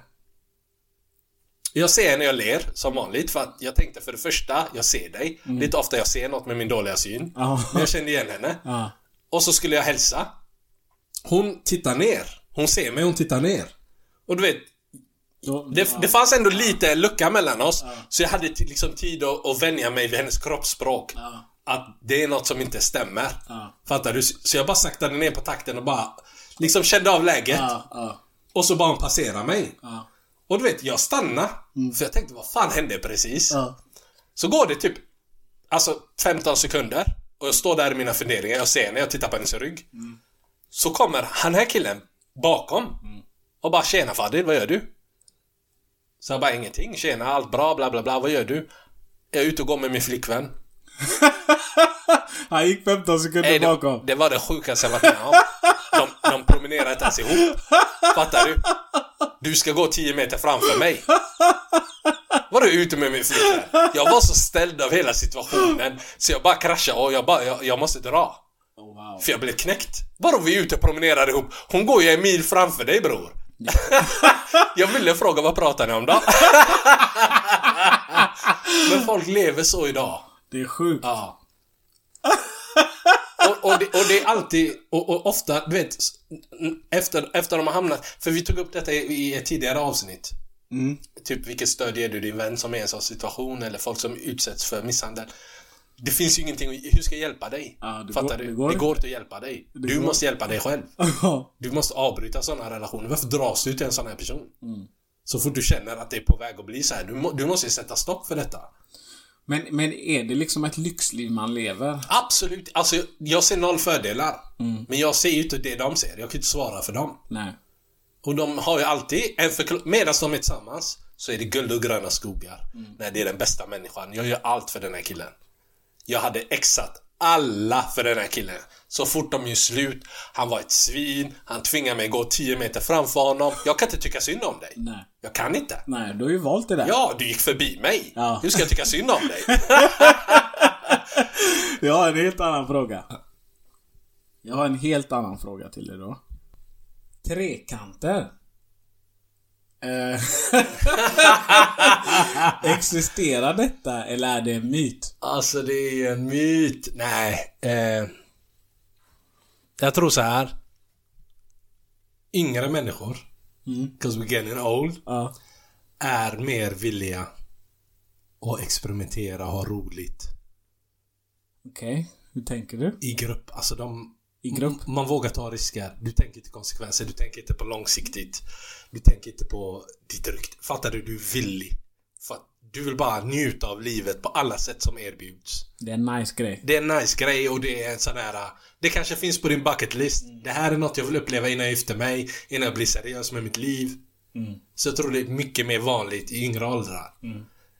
Jag ser henne, jag ler som vanligt för att jag tänkte för det första, jag ser dig. Är inte ofta jag ser något med min dåliga syn. Ja. Men jag kände igen henne. Ja. Och så skulle jag hälsa. Hon tittar ner. Hon ser mig, hon tittar ner. Och du vet, det, det fanns ändå lite lucka mellan oss. Så jag hade liksom tid att, att vänja mig vid hennes kroppsspråk. Att det är något som inte stämmer. Ja. Fattar du? Så jag bara saktade ner på takten och bara liksom kände av läget. Ja, ja, Och så bara hon passerar mig. Mm. Och du vet, jag stannade. För jag tänkte, vad fan hände precis? ja. Så går det typ, alltså 15 sekunder. Och jag står där i mina funderingar. Jag ser henne, jag tittar på hennes rygg. Så kommer han här killen bakom. Och bara tjena Fadil, vad gör du? Så jag bara ingenting. Tjena, allt bra, bla bla bla. Vad gör du? Jag är ute och går med min flickvän. Han gick 15 sekunder Nej, det, bakom. det var det sjukaste jag varit med om. De, de promenerar inte ens ihop. Fattar du? Du ska gå 10 meter framför mig. Var du ute med min flickvän? Jag var så ställd av hela situationen så jag bara kraschade och jag bara, jag, jag måste dra. Oh, wow. För jag blev knäckt. Vadå vi är ute och promenerar ihop? Hon går ju en mil framför dig bror. Jag ville fråga vad pratar ni om då? Men folk lever så idag. Det är sjukt. Ja. och, och, det, och det är alltid, och, och ofta, du vet, efter, efter de har hamnat, för vi tog upp detta i, ett tidigare avsnitt. Typ vilket stöd ger du din vän som är i en sån situation eller folk som utsätts för misshandel. Det finns ju ingenting, hur ska jag hjälpa dig? Det Fattar går- du? det Det går går, inte. att hjälpa dig. Du går- måste hjälpa dig själv. Du måste avbryta sådana relationer. Varför dras du till en sån här person? Så fort du känner att det är på väg att bli så här, du, må, du måste sätta stopp för detta. Men, men är det liksom ett lyxliv man lever? Absolut. Alltså, jag- ser noll fördelar. Men jag ser ju inte det de ser. Jag kan inte svara för dem. Nej. Och de har ju alltid en förklaring. Medan de är tillsammans så är det guld och gröna skogar. Nej, det är den bästa människan. Jag gör allt för den här killen. Jag hade exat alla för den här killen. Så fort de gör slut, han var ett svin, han tvingade mig gå 10 meter framför honom. Jag kan inte tycka synd om dig. Nej. Jag kan inte. Nej, du har ju valt det där. Ja, du gick förbi mig. Ja. Hur ska jag tycka synd om dig? Jag har en helt annan fråga. Jag har en helt annan fråga till dig då. Trekanter. Eh, Existerar detta eller är det en myt? Alltså det är ju en myt. Nej. Eh, jag tror så här. Yngre människor, because we're getting old, Ja. Är mer villiga att experimentera och ha roligt. Okej, hur tänker du? I grupp. Alltså de... I grupp? Man vågar ta risker. Du tänker inte konsekvenser. Du tänker inte på långsiktigt. Du tänker inte på ditt rykte. Fattar du? Du är villig. Du vill bara njuta av livet på alla sätt som erbjuds. Det är en nice grej. Det är en nice grej och det är en sån här... Det kanske finns på din bucket list. Det här är något jag vill uppleva innan jag gifter mig. Innan jag blir seriös med mitt liv. Så jag tror det är mycket mer vanligt i yngre åldrar.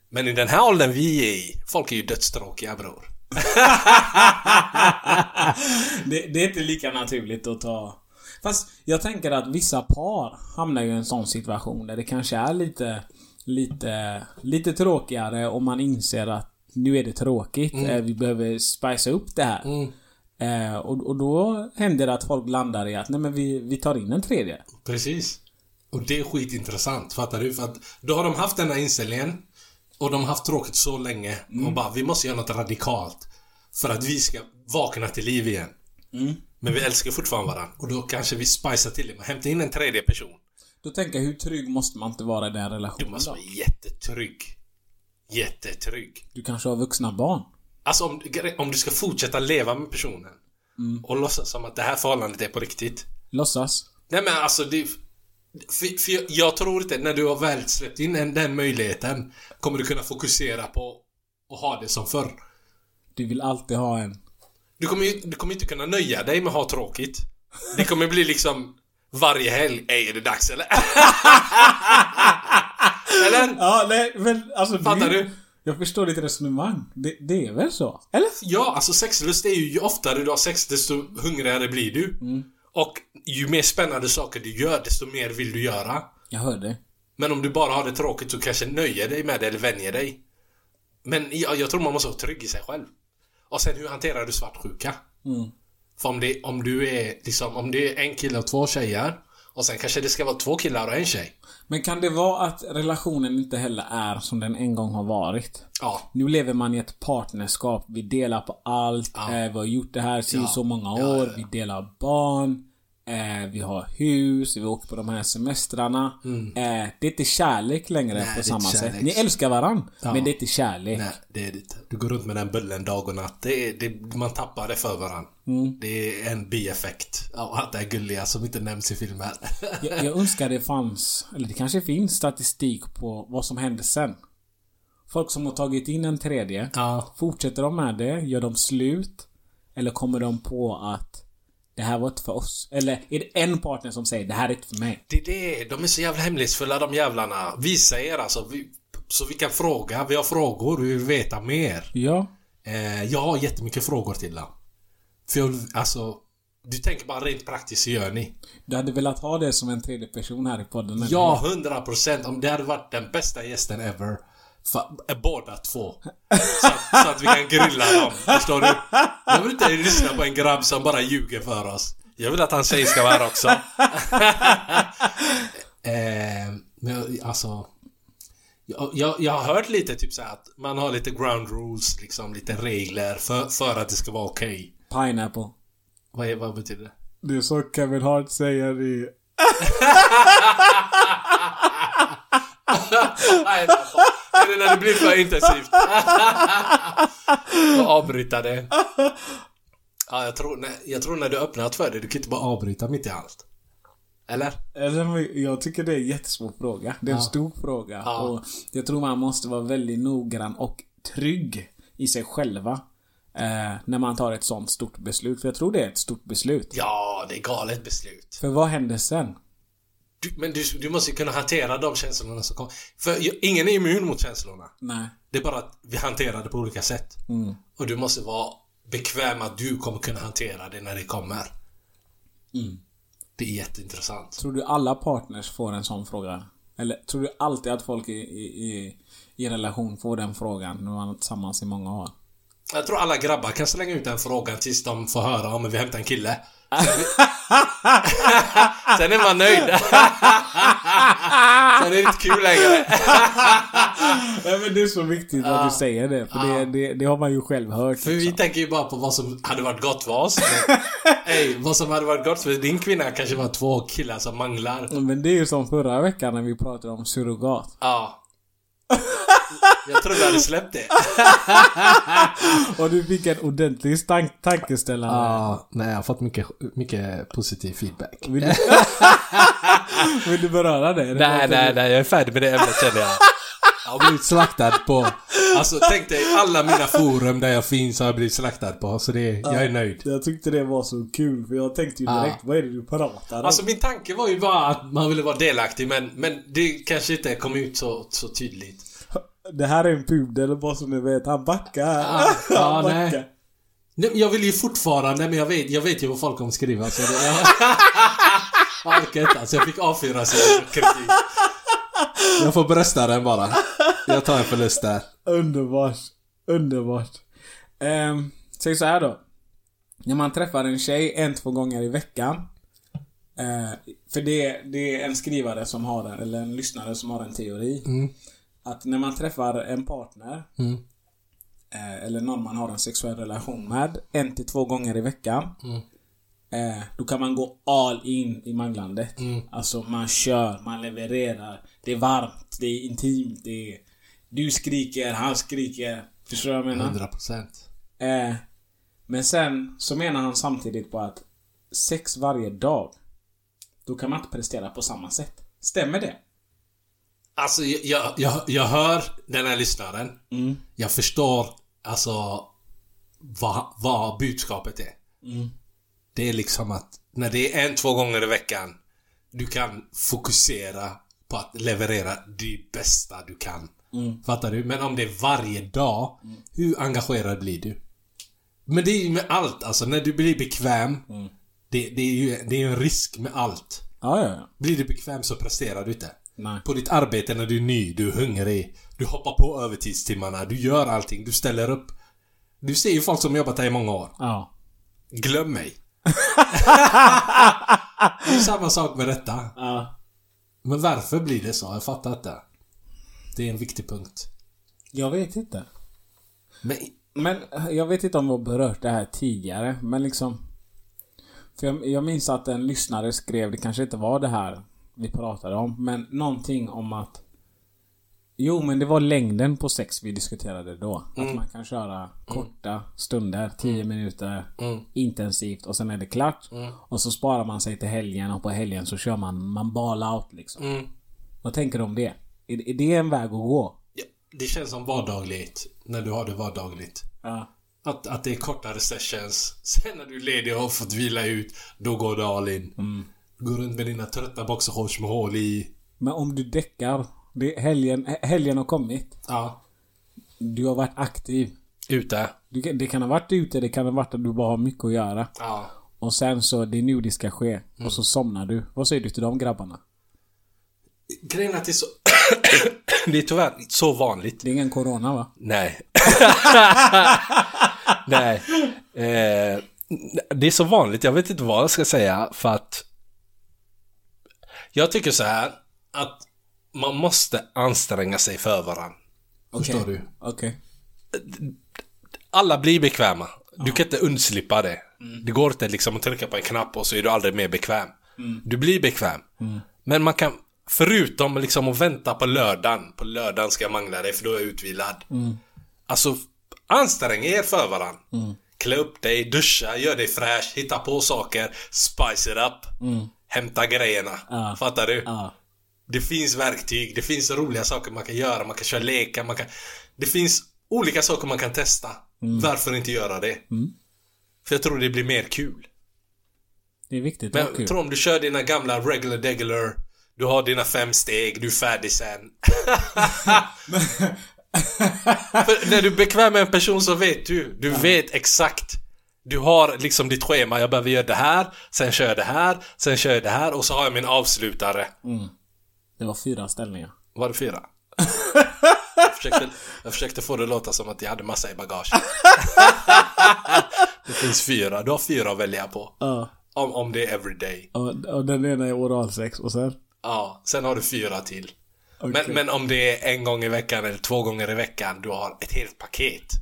Men i den här åldern vi är i, folk är ju dödstråkiga bror. Det, det är inte lika naturligt att ta... Fast jag tänker att vissa par hamnar ju i en sån situation där det kanske är lite... Lite... Lite tråkigare om man inser att nu är det tråkigt. Eh, Vi behöver spicea upp det här. Eh, och, och då händer det att folk landar i att nej men vi, vi tar in en tredje. Precis. Och det är skitintressant, fattar du? För att då har de haft den här inställningen och de har haft tråkigt så länge och bara vi måste göra något radikalt för att vi ska vakna till liv igen. Men vi älskar fortfarande varandra och då kanske vi spicar till det och hämtar in en tredje person. Då tänker jag, hur trygg måste man inte vara i den Du relationen måste då? vara jättetrygg. Jättetrygg. Du kanske har vuxna barn? Alltså om, om du ska fortsätta leva med personen och låtsas som att det här förhållandet är på riktigt. Låtsas? Nej men alltså det... För, för jag, jag tror inte, när du har väl släppt in en, den möjligheten kommer du kunna fokusera på att ha det som förr. Du vill alltid ha en... Du kommer du kommer inte kunna nöja dig med att ha tråkigt. Det kommer bli liksom varje helg, Ey, är det dags eller? eller? Ja, nej, men alltså... Fattar du? Jag förstår ditt resonemang. Det, det är väl så? Eller? Ja, alltså sexlust är ju ju oftare du har sex desto hungrigare blir du. Och ju mer spännande saker du gör desto mer vill du göra. Jag hör det. Men om du bara har det tråkigt så kanske nöjer dig med det eller vänjer dig. Men jag, jag tror man måste vara trygg i sig själv. Och sen hur hanterar du svartsjuka? För om, det, om du är liksom, om det är en kille och två tjejer och sen kanske det ska vara två killar och en tjej. Men kan det vara att relationen inte heller är som den en gång har varit? Ja. Nu lever man i ett partnerskap. Vi delar på allt. Ja. Eh, vi har gjort det här i Ja. så många år. Vi delar barn. Eh, vi har hus. Vi åker på de här semestrarna. Eh, det är inte kärlek längre Mm. Nej, på samma sätt. Ni älskar varann. Ja. Men det är inte kärlek. Nej, det är det inte. Du går runt med den bullen dag och natt. Det är, det, man tappar det för varandra. Mm. Det är en bieffekt av allt det här gulliga som inte nämns i filmer. Jag, jag önskar det fanns, eller det kanske finns statistik på vad som händer sen. Folk som har tagit in en tredje. Ja. Fortsätter de med det? Gör de slut? Eller kommer de på att det här var inte för oss? Eller är det en partner som säger det här är inte för mig? Det är det. De är så jävla hemlighetsfulla de jävlarna. Vi säger alltså. Vi, så vi kan fråga. Vi har frågor. Vi vill veta mer. Ja. Eh, jag har jättemycket frågor till dem. För jag, alltså... Du tänker bara rent praktiskt, så gör ni. Du hade velat ha det som en tredje person här i podden? Ja, hur? 100 procent. Om det hade varit den bästa gästen ever. För, båda två. Så att, så att vi kan grilla dem. Förstår du? Jag vill inte lyssna på en grabb som bara ljuger för oss. Jag vill att hans tjej ska vara här också. eh, men jag- alltså... Jag, jag, jag har hört lite typ så att man har lite ground rules, liksom lite regler för, för att det ska vara okej. Pineapple. Vad, är- vad betyder det? Det är så Kevin Hart säger i... Det när det blir för intensivt? Och avbryta det. Ja, jag tror, nej, jag tror när du öppnar för det, du kan inte bara avbryta mitt i allt. Eller? Eller, Jag tycker det är en jättesvår fråga. Det är en Ja. stor fråga. Ja. Och jag tror man måste vara väldigt noggrann och trygg i sig själva. Eh, när man tar ett sånt stort beslut. För jag tror det är ett stort beslut. Ja, det är galet beslut. För vad händer sen? Du, men du, du måste kunna hantera de känslorna som kommer. För ingen är immun mot känslorna. Nej. Det är bara att vi hanterar det på olika sätt. Och du måste vara bekväm att du kommer kunna hantera det när det kommer. Det är jätteintressant. Tror du alla partners får en sån fråga? Eller tror du alltid att folk i, i, i, relation får den frågan när man är tillsammans i många år? Jag tror alla grabbar kan slänga ut den frågan tills de får höra om vi hämtar en kille. Sen är man nöjd. Sen är det inte kul längre. Nej men det är så viktigt att du säger det. För det, det, det har man ju själv hört. För vi tänker ju bara på vad som hade varit gott för oss. Ey, vad som hade varit gott för din kvinna kanske var två killar som manglar. Men det är ju som förra veckan när vi pratade om surrogat. Ja. Jag trodde du hade släppt det. Och du fick en ordentlig stank- tankeställare. Ja, nej jag har fått mycket, mycket positiv feedback. Vill, du, vill du beröra det? Nej, nej, nej. Jag är färdig med det ämnet känner jag. Jag har blivit slaktad på... Alltså tänk dig alla mina forum där jag finns har jag blivit slaktad på. Så det, jag är nöjd. Jag tyckte det var så kul för jag tänkte ju direkt, vad är det du pratar om? Alltså min tanke var ju bara att man ville vara delaktig men, men det kanske inte kom ut så, så tydligt. Det här är en pudel bara så ni vet, han backar. Ja, ja, han nej. backar. Nej, jag vill ju fortfarande, men jag vet, jag vet ju vad folk kommer skriva så det, jag, jag orkar inte alltså, jag fick avfyra sin kritik. Jag får brösta den bara. Jag tar en förlust där. Underbart. Underbart. Um, säg så här då. När man träffar en tjej en, två gånger i veckan. eh, för det, det är en skrivare som har en, eller en lyssnare som har en teori. Att när man träffar en partner. eh, eller någon man har en sexuell relation med. En till två gånger i veckan. Eh, då kan man gå all in i manglandet. Alltså man kör, man levererar. Det är varmt, det är intimt, det är... Du skriker, han skriker. Förstår du vad jag menar? 100%. Eh, men sen så menar han samtidigt på att sex varje dag. Då kan man inte prestera på samma sätt. Stämmer det? Alltså jag, jag, jag, hör den här lyssnaren. Mm. Jag förstår alltså vad, vad budskapet är. Mm. Det är liksom att när det är en, två gånger i veckan du kan fokusera på att leverera det bästa du kan. Mm. Fattar du? Men om det är varje dag, hur engagerad blir du? Men det är ju med allt alltså, när du blir bekväm. Mm. Det, det är ju det är en risk med allt. Ja, ja, ja. Blir du bekväm så presterar du inte. Nej. På ditt arbete när du är ny, du är hungrig. Du hoppar på övertidstimmarna, du gör allting, du ställer upp. Du ser ju folk som jobbat här i många år. Ja. Glöm mig. det är samma sak med detta. Ja. Men varför blir det så? Jag fattar inte. Det är en viktig punkt. Jag vet inte. Men Men eh, jag vet inte om vi har berört det här tidigare, men liksom... För jag, jag minns att en lyssnare skrev, det kanske inte var det här vi pratade om, men någonting om att... Jo, men det var längden på sex vi diskuterade då. Att man kan köra korta stunder, 10 minuter, intensivt och sen är det klart. Och så sparar man sig till helgen och på helgen så kör man, man ball out liksom. Vad tänker du om det? Är, är det en väg att gå? ja, det känns som vardagligt. När du har det vardagligt. Ja. Att, att det är kortare sessions. Sen när du är ledig och har fått vila ut, då går du all in. Går runt med dina trötta boxershorts med hål i. Men om du däckar, det, helgen, helgen har kommit. Ja. Du har varit aktiv. Ute. Du, det kan ha varit ute, det kan ha varit att du bara har mycket att göra. Ja. Och sen så, det är nu det ska ske. Och så somnar du. Vad säger du till de grabbarna? Grejen är att det är så... Det är tyvärr så vanligt. Det är ingen corona va? Nej. Nej. Eh, det är så vanligt, jag vet inte vad jag ska säga för att Jag tycker så här att man måste anstränga sig för varandra. Förstår du? Okej. alla blir bekväma. Du kan inte undslippa det. Det går inte liksom att trycka på en knapp och så är du aldrig mer bekväm. Du blir bekväm. Men man kan, förutom liksom att vänta på lördagen. På lördagen ska jag mangla dig för då är jag utvilad. Alltså, ansträng er för varandra. Klä upp dig, duscha, gör dig fräsch, hitta på saker, spice it up. Hämta grejerna. Ja. Fattar du? Ja. Det finns verktyg, det finns roliga saker man kan göra, man kan köra lekar, man kan... Det finns olika saker man kan testa. Varför inte göra det? För jag tror det blir mer kul. Det är viktigt Men kul. tror om du kör dina gamla regular degular, du har dina fem steg, du är färdig sen. När du är bekväm med en person så vet du. Du vet exakt. Du har liksom ditt schema. Jag behöver göra det här, sen kör jag det här, sen kör jag det här och så har jag min avslutare. Det var fyra ställningar. Var det fyra? jag, försökte, jag försökte få det att låta som att jag hade massa i bagage. det finns fyra. Du har fyra att välja på. Ja. Om, om det är everyday. Och, och den ena är oralsex och sen? Ja, sen har du fyra till. Okej. Men, men om det är en gång i veckan eller två gånger i veckan, du har ett helt paket.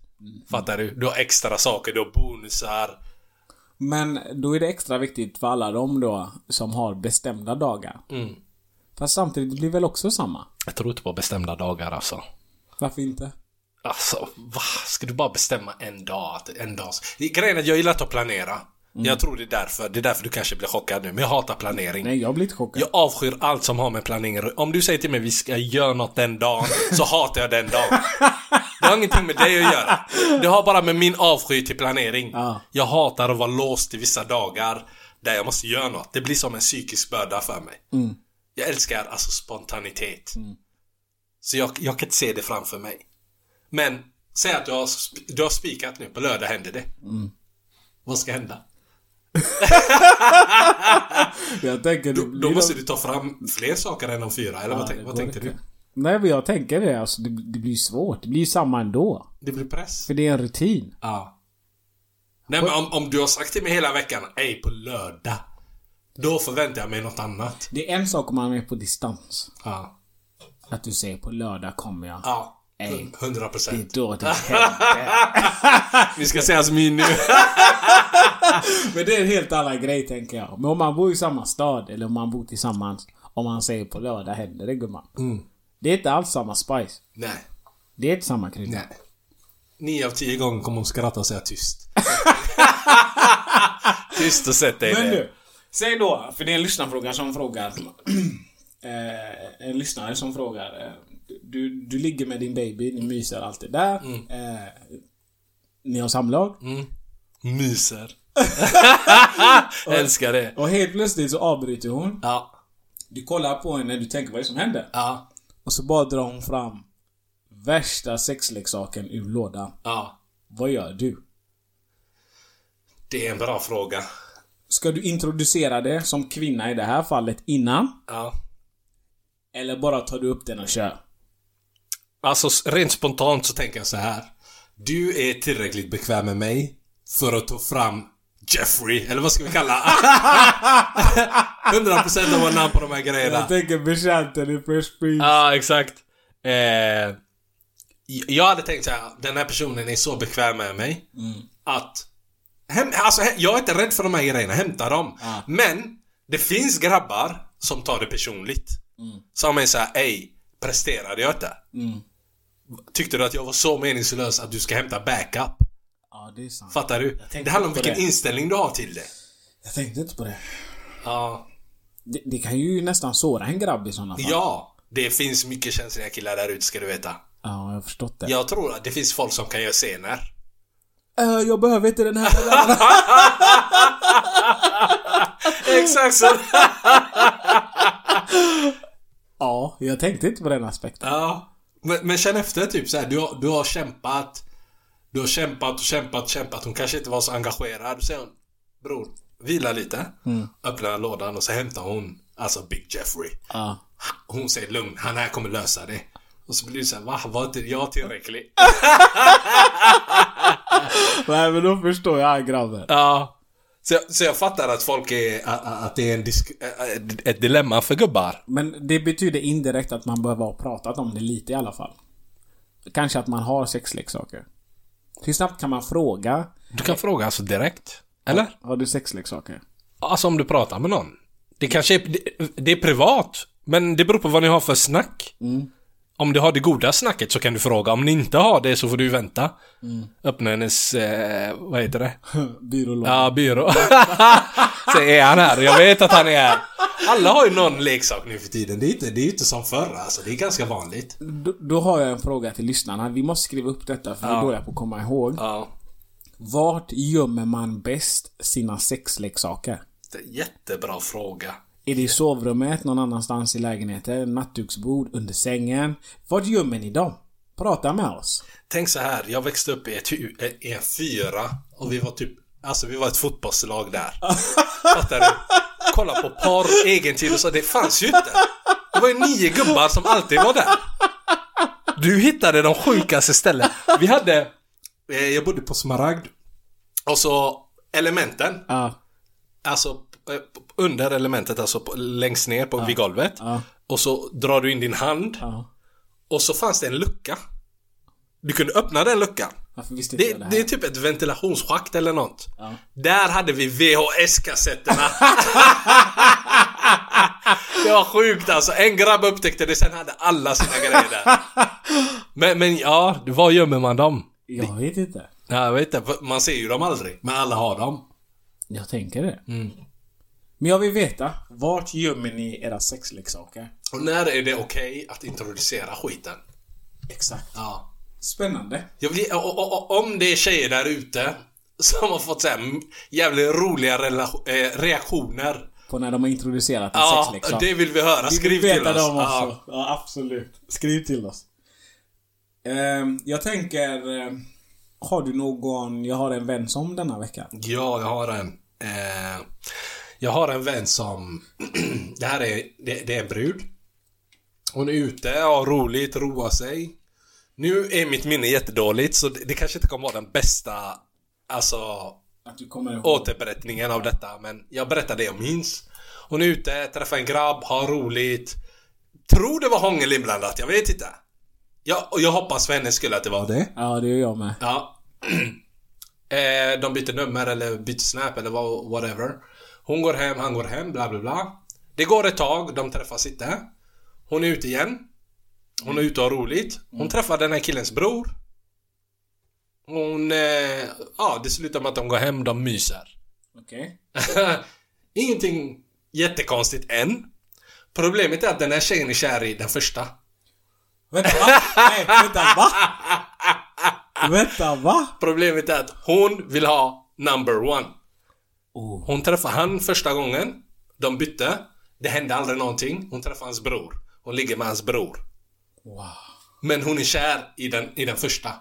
Fattar du? Du har extra saker, du har bonusar. Men då är det extra viktigt för alla de då som har bestämda dagar. Mm. Fast samtidigt det blir väl också samma? jag tror inte på bestämda dagar alltså. Varför inte? Alltså, va? Ska du bara bestämma en dag? En dag? Grejen är att jag gillar att planera. Jag tror det är därför. Det är därför du kanske blir chockad nu. Men jag hatar planering. Nej, jag blir inte chockad. Jag avskyr allt som har med planering Om du säger till mig vi ska göra något den dagen, så hatar jag den dagen. Det har ingenting med dig att göra. Det har bara med min avsky till planering. Ja. Jag hatar att vara låst i vissa dagar där jag måste göra något. Det blir som en psykisk börda för mig. Jag älskar alltså spontanitet. Så jag, jag kan inte se det framför mig. Men, säg att du har, du har spikat nu, på lördag händer det. Vad ska hända? Jag tänker... Då, då måste du ta fram fler saker än de fyra, eller vad, tänk, vad tänkte du? Nej, men jag tänker det. Alltså, det, det blir svårt. Det blir ju samma ändå. Det blir press. För det är en rutin. Ja. Nej men om, om du har sagt till mig hela veckan, ej på lördag. Då förväntar jag mig något annat. Det är en sak om man är på distans. Ja. Att du säger på lördag kommer jag. Ja. Ej. 100 Det är procent. då det händer. Vi ska säga min nu. Men det är en helt annan grej tänker jag. Men om man bor i samma stad eller om man bor tillsammans. Om man säger på lördag händer det gumman. Det är inte alls samma spice. Nej. Det är inte samma krydda. Nej. Nio av tio gånger kommer hon skratta och säga tyst. tyst och sätt dig Men ner. du. Säg då, för det är en lyssnarfråga som frågar. eh, en lyssnare som frågar. Eh, du, du ligger med din baby, ni myser allt det där. Eh, ni har samlag. Myser. Älskar det. Och helt plötsligt så avbryter hon. Ja. Du kollar på henne, du tänker vad är det som händer? Ja. Och så bara drar hon fram värsta sexleksaken ur lådan. Ja. Vad gör du? Det är en bra fråga. Ska du introducera det som kvinna i det här fallet innan? Ja. Eller bara tar du upp den och kör? Alltså rent spontant så tänker jag så här. Du är tillräckligt bekväm med mig för att ta fram Jeffrey, eller vad ska vi kalla 100% av våra namn på de här grejerna. tänker betjänten i Fresh Prince. Ja, exakt. Eh, jag hade tänkt så här, den här personen är så bekväm med mig att... Hem, alltså, jag är inte rädd för de här grejerna, hämta dem. Men det finns grabbar som tar det personligt. Som är såhär, ej, presterade jag inte? Tyckte du att jag var så meningslös att du ska hämta backup? Ja, det är sant. Fattar du? Det handlar om vilken det. inställning du har till det. Jag tänkte inte på det. Ja. det. Det kan ju nästan såra en grabb i sådana fall. Ja, det finns mycket känsliga killar där ute ska du veta. Ja, jag har förstått det. Jag tror att det finns folk som kan göra scener. Äh, jag behöver inte den här. Exakt så. ja, jag tänkte inte på den aspekten. Ja. Men, men känn efter typ så här, du har, du har kämpat. Du har kämpat och kämpat och kämpat. Hon kanske inte var så engagerad. Så säger hon, bror, vila lite. Öppnar lådan och så hämtar hon, alltså Big Jeffrey. Ja. Hon säger lugn, han här kommer lösa det. Och så blir det såhär, va? Var inte jag tillräcklig? Nej, men då förstår jag grabben. Ja. Så, jag- så jag fattar att folk är, att, det är en disk, ett dilemma för gubbar. Men det betyder indirekt att man behöver ha pratat om det lite i alla fall. Kanske att man har sexleksaker. Hur snabbt kan man fråga? Du kan fråga alltså direkt. Eller? Har du sexleksaker? Alltså om du pratar med någon. Det kanske är, det, det är privat. Men det beror på vad ni har för snack. Om du har det goda snacket så kan du fråga. Om ni inte har det så får du vänta. Öppna hennes, eh, vad heter det? Byrålåda. Ja, byrå. så är han här. Jag vet att han är här. Alla har ju någon leksak nu för tiden. Det är inte, det är inte som förr alltså. Det är ganska vanligt. Då, då har jag en fråga till lyssnarna. Vi måste skriva upp detta för det är då jag på att komma ihåg. Ja. Vart gömmer man bäst sina sexleksaker? Är jättebra fråga. Är det i sovrummet, någon annanstans i lägenheten, nattduksbord, under sängen? Vart gömmer ni dem? Prata med oss. Tänk så här, jag växte upp i, ett, hu- i en fyra och vi var typ, alltså vi var ett fotbollslag där. Fattar du? Kolla på porr, egen tid och så, det fanns ju inte. Det var ju nio gubbar som alltid var där. Du hittade de sjukaste ställen. Vi hade, eh, jag bodde på Smaragd. Och så elementen, Ja. alltså eh, under elementet, alltså på, längst ner på, vid golvet. Ja. Och så drar du in din hand. Ja. Och så fanns det en lucka. Du kunde öppna den luckan. Det, det det är typ ett ventilationsschakt eller något. Där hade vi VHS-kassetterna. det var sjukt alltså. En grabb upptäckte det, sen hade alla sina grejer där. Men, men ja, var gömmer man dem? Jag vet inte. Ja, jag vet inte, man ser ju dem aldrig. Men alla har dem. Jag tänker det. Men jag vill veta, vart gömmer ni era sexleksaker? Och när är det okej att introducera skiten? Exakt. Ja. Spännande. Vill, och, och, om det är tjejer där ute som har fått så här jävligt roliga eh, reaktioner. På när de har introducerat en Ja, sexleksak. det vill vi höra. Vi Skriv vill till veta oss. dem också. Ja. Ja. absolut. Skriv till oss. Ehm, jag tänker... ehm, har du någon... Jag har en vän som denna vecka. Ja, jag har en. Jag har en vän som... det här är... Det, det är en brud. Hon är ute, har roligt, roar sig. Nu är mitt minne jättedåligt så det, det kanske inte kommer vara den bästa... Alltså... Att du kommer ihåg. återberättningen av detta. Men jag berättar det jag minns. Hon är ute, träffar en grabb, har roligt. Tror det var hångel inblandat, jag vet inte. Ja, och jag hoppas för hennes skull att det var det. Ja, det gör jag med. Ja. eh, de byter nummer eller byter snap eller vad- whatever. Hon går hem, han går hem, bla bla bla. Det går ett tag, de träffas inte. Hon är ute igen. Hon är ute och har roligt. Hon träffar den här killens bror. Hon... Eh, ja, det slutar med att de går hem, de myser. Okej. Ingenting jättekonstigt än. Problemet är att den här tjejen är kär i den första. Vänta, va? Nej, vänta, va? Vänta, va? Problemet är att hon vill ha number one. Oh. Hon träffade han första gången. De bytte. Det hände aldrig någonting. Hon träffade hans bror. Hon ligger med hans bror. Wow. Men hon är kär i den, i den första.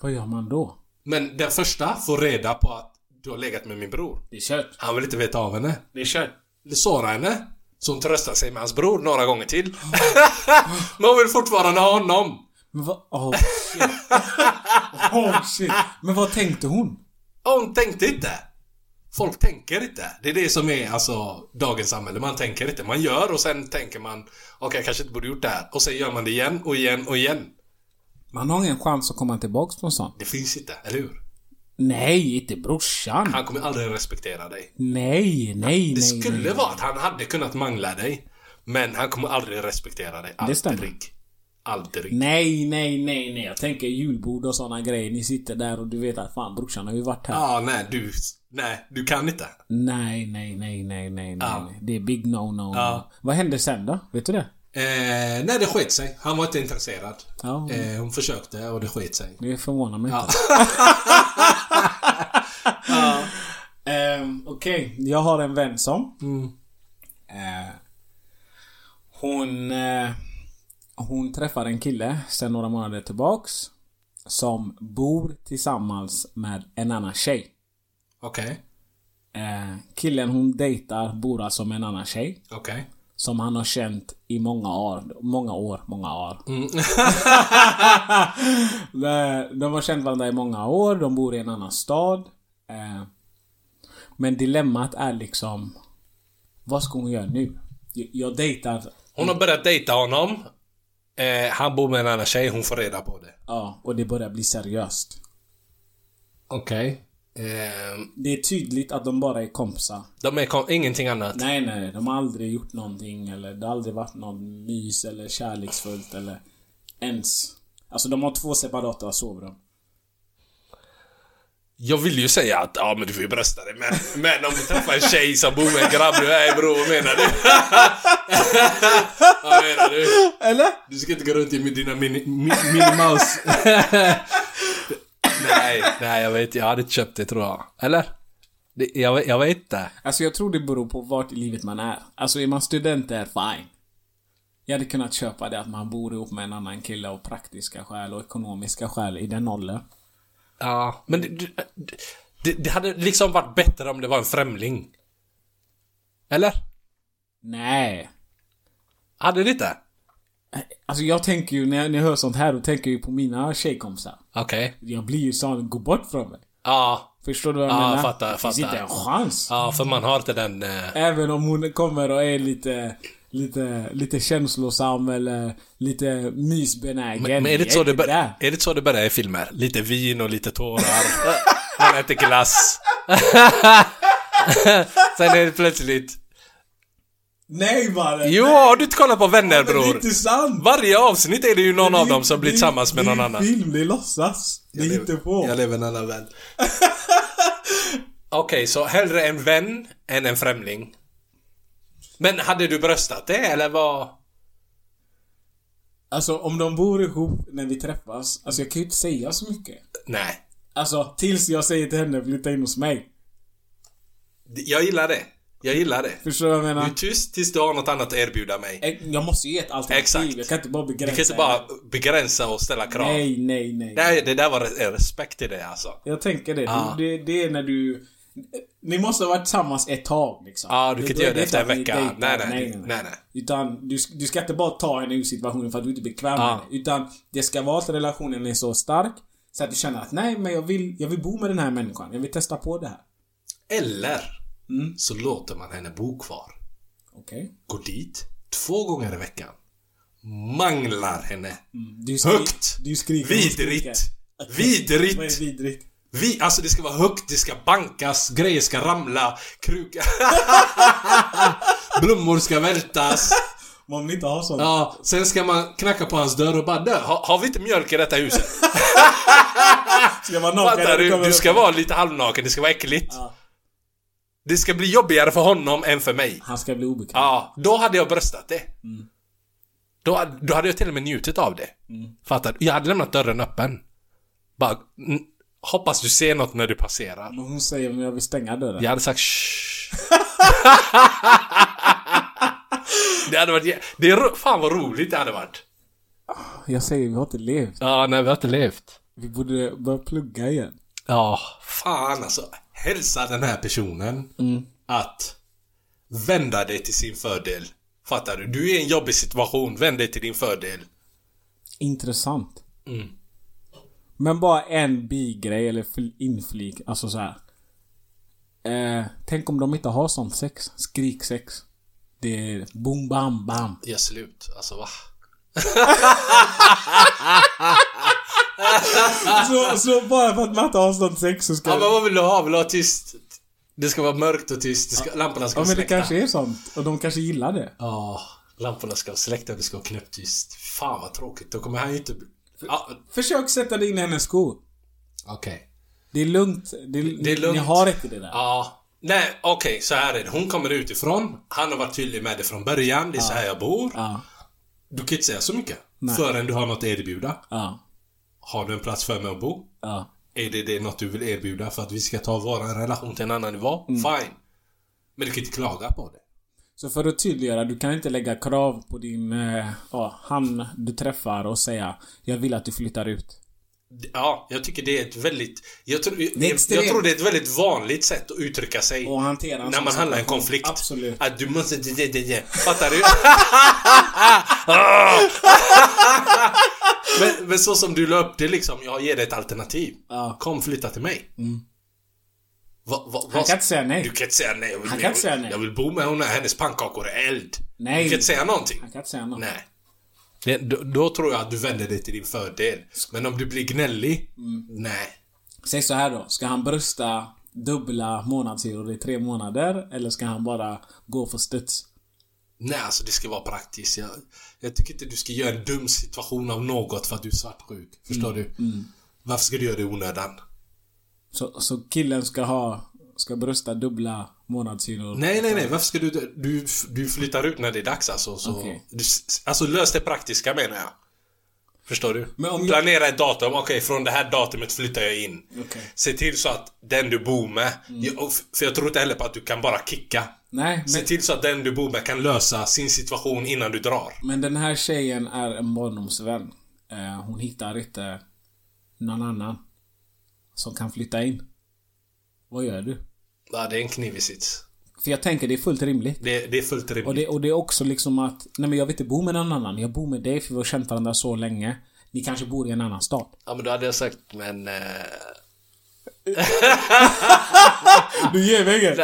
Vad gör man då? Men den första får reda på att du har legat med min bror. Det är kört. Han vill inte veta av henne. Det är kört. Det sårar henne. Så hon tröstar sig med hans bror några gånger till. Men hon vill fortfarande ha honom. Men vad... Oh shit. oh shit. Men vad tänkte hon? Hon tänkte inte. Folk tänker inte. Det är det som är alltså dagens samhälle. Man tänker inte. Man gör och sen tänker man Okej, jag kanske inte borde gjort det här. Och sen gör man det igen och igen och igen. Man har ingen chans att komma tillbaks på en sån. Det finns inte, eller hur? Nej, inte brorsan. Han kommer aldrig respektera dig. Nej, nej, Det nej. skulle nej. vara att han hade kunnat mangla dig. Men han kommer aldrig respektera dig. Det stämmer. Aldrig. Nej, nej, nej, nej. Jag tänker julbord och såna grejer. Ni sitter där och du vet att fan brorsan har ju varit här. Ja, nej, du... Nej, du kan inte. Nej, nej, nej, nej, nej, Ja. nej. Det är big no-no. Ja. Vad hände sen då? Vet du det? Eh, nej, det sket sig. Han var inte intresserad. Ja. Eh, hon försökte och det sket sig. Det förvånar mig Ja. inte. Ehm, Okej, jag har en vän som... Mm. Eh, hon... Hon träffar en kille sen några månader tillbaks. Som bor tillsammans med en annan tjej. Okej. Eh, killen hon dejtar bor alltså med en annan tjej. Okej. Som han har känt i många år. Många år, många år. Mm. De- de har känt varandra i många år. De bor i en annan stad. Eh, men dilemmat är liksom... Vad ska hon göra nu? Jag, jag dejtar... Hon har börjat dejta honom. Eh, han bor med en annan tjej, hon får reda på det. Ja, och det börjar bli seriöst. Okej. Eh, Det är tydligt att de bara är kompisar. de är kom- ingenting annat. Nej, nej. De har aldrig gjort någonting eller det har aldrig varit någon mys eller kärleksfullt eller ens. Alltså de har två separata sovrum. Jag vill ju säga att ja men du får ju brösta dig men, men om du träffar en tjej som bor med en grabb du är bror, menar du? vad menar du? Eller? Du ska inte gå runt i med dina mini, mi, minimaus. nej, nej jag vet jag hade inte köpt det tror jag. Eller? Det, jag, jag vet inte. Alltså jag tror det beror på vart i livet man är. Alltså är man student är fine. Jag hade kunnat köpa det att man bor ihop med en annan kille av praktiska skäl och ekonomiska skäl i den åldern. Ja, men det, det, det, hade liksom varit bättre om det var en främling. Eller? Nej. Hade det inte? Alltså jag tänker ju, när jag, när jag hör sånt här, då tänker jag ju på mina tjejkompisar. Okej. Jag blir ju sån, gå bort från mig. Ja. Förstår du vad jag Ja, menar? fattar, Det finns fattar. inte en chans. Ja, för man har inte den... Eh, Även om hon kommer och är lite, lite, lite känslosam eller lite mysbenägen. men, men är, det så det där. är det så det börjar i filmer? Lite vin och lite tårar. Man äter glass. Sen är det plötsligt... Nej mannen! Jo, har du inte kollat på Vänner Det är bror? inte sant! Varje avsnitt är det ju någon Det är av dem som blir det är- tillsammans med någon Det är annan. film, det är låtsas. Det är inte på. Jag lever en annan värld. Okej, så hellre en vän än en främling. Men hade du bröstat det eller vad? Alltså om de bor ihop när vi träffas, alltså jag kan ju inte säga så mycket. Nej. Alltså tills jag säger till henne flytta in hos mig. Jag gillar det. Jag gillar det. Förstår du vad jag Du menar? är tyst tills du har något annat att erbjuda mig. Eh, Jag måste ju ge ett alternativ. Exakt. Jag kan inte bara Du begränsa kan inte bara begränsa och ställa krav. Nej, nej, nej. Nej, det där var re- respekt i det alltså. Jag tänker det. Ja. det. Det är när du... Ni måste ha varit tillsammans ett tag liksom. Ja, du kan Det- inte göra det efter en vecka. dejtar. Nej, nej, nej, nej. Utan du, du ska inte bara ta henne ur situationen för att du inte är bekväm med Ja. henne. Utan det ska vara att relationen är så stark så att du känner att nej, men jag vill, jag vill bo med den här människan. Jag vill testa på det här. Eller Mm. så låter man henne bo kvar. Okej? Går dit två gånger i veckan. Manglar henne. Du skri- Högt. Du skriker Vidrigt. Vidrigt. Vad är vidrigt? Vi, alltså det ska vara högt, det ska bankas, grejer ska ramla, kruka... Blommor ska vältas. Man vill inte ha sånt. Ja, sen ska man knacka på hans dörr och bara dö. Har, har vi inte mjölk i detta huset? Ska naken Fattar du? Du ska vara lite halvnaken, det ska vara äckligt. Det ska bli jobbigare för honom än för mig. Han ska bli obekväm. Ja, då hade jag bröstat det. Då, då hade jag till och med njutit av det. Fattar du? Jag hade lämnat dörren öppen. Bara, mm, hoppas du ser något när du passerar. Men hon säger om jag vill stänga dörren. Jag hade sagt shh. Det hade varit... Det är fan vad roligt det hade varit. Jag säger vi har inte levt. Ja, nej vi har inte levt. Vi borde börja plugga igen. Ja, fan alltså. Hälsa den här personen att vända det till sin fördel Fattar du? Du är i en jobbig situation, vänd dig till din fördel. Intressant. Mm. Men bara en bigrej eller fl- inflik, alltså så här. Eh, tänk om de inte har sånt sex. Skriksex. Det är boom bam bam. Gör slut. Alltså va? så, så bara för att man inte har sånt sex så ska... Ja men vad vill du ha? Vill du ha tyst? Det ska vara mörkt och tyst. Det ska, lamporna ska Ja vara men det släckta. kanske är sånt. Och de kanske gillar det. Ja, lamporna ska vara släckta och det ska vara knäpptyst. Fan vad tråkigt. Då kommer han ju inte... Ja, Försök sätta dig in i hennes skor. Okej. Det är lugnt. Det är, Det är lugnt. Ni har inte det där. Ja. Nej, okej, så här är det. Hon kommer utifrån. Han har varit tydlig med det från början. Det är så här jag bor. Ja. Du kan inte säga så mycket. Nej. Förrän du har något att erbjuda. Ja. Har du en plats för mig att bo? Ja. Är det, det något du vill erbjuda för att vi ska ta vår relation till en annan nivå? Mm. Fine. Men du kan inte klaga på det. Så för att tydliggöra, du kan inte lägga krav på din, eh, ja, han du träffar och säga Jag vill att du flyttar ut. Ja, jag tycker det är ett väldigt... Jag tror, jag, jag tror det är ett väldigt vanligt sätt att uttrycka sig. Och hantera När man handlar en konflikt. Absolut. Att du måste... det- det- det- det. Fattar du? men, men så som du la upp det liksom, jag ger dig ett alternativ. Ja. Kom flytta till mig. Va, va, Han kan inte säga nej. Du kan inte säga nej. Jag vill, Han kan inte säga nej. Jag vill bo med hon, hennes pannkakor är eld. Nej. Du kan inte säga någonting. Han kan inte säga något. Nej. Det, då, då tror jag att du vänder dig till din fördel. Men om du blir gnällig, Mm. nej. Säg så här då. Ska han brösta dubbla månadshyror i tre månader? Eller ska han bara gå för studs? Nej, alltså det ska vara praktiskt. Jag, jag tycker inte du ska göra en dum situation av något för att du är svartsjuk. Förstår Mm. du? Varför ska du göra det i onödan? Så, så killen ska ha... Ska brösta dubbla månadshyror? Nej, nej, nej. Varför ska du... Du, du flyttar ut när det är dags alltså. Så, Okej. du, alltså lös det praktiska menar jag. Förstår du? Men om jag- Planera ett datum. Okej, från det här datumet flyttar jag in. Mm. Se till så att den du bor med... Jag, f- för jag tror inte heller på att du kan bara kicka. Nej, Se men, till så att den du bor med kan lösa sin situation innan du drar. men den här tjejen är en barndomsvän. Eh, hon hittar inte någon annan som kan flytta in. Vad gör du? Ja, det är en knivig sits. För jag tänker det är fullt rimligt. Det, det är fullt rimligt. Och det, och det är också liksom att, nej men jag vill inte bo med någon annan. Jag bor med dig för vi har känt varandra så länge. Ni kanske bor i en annan stad. Ja, men då hade jag sagt, men... Eh... Du ger mig inget!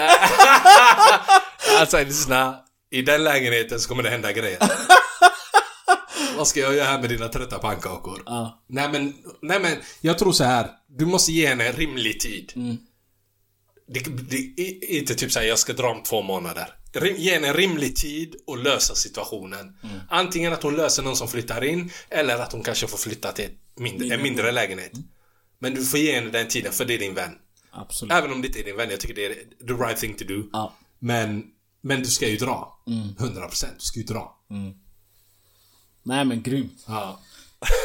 Alltså, lyssna. I den lägenheten så kommer det hända grejer. Vad ska jag göra här med dina trötta pannkakor? Ja. Nej men, nej men, jag tror så här. Du måste ge henne rimlig tid. Mm. Det, det, i- inte typ såhär, jag ska dra om två månader. Rim, ge henne rimlig tid och lösa situationen. Mm. Antingen att hon löser någon som flyttar in, eller att hon kanske får flytta till mindre, en mindre lägenhet. Mm. Men du får ge henne den tiden, för det är din vän. Absolut. Även om det inte är din vän, jag tycker det är the right thing to do. Ja. Men, men du ska ju dra. Mm. 100%. Du ska ju dra. Nej men grymt. Ja.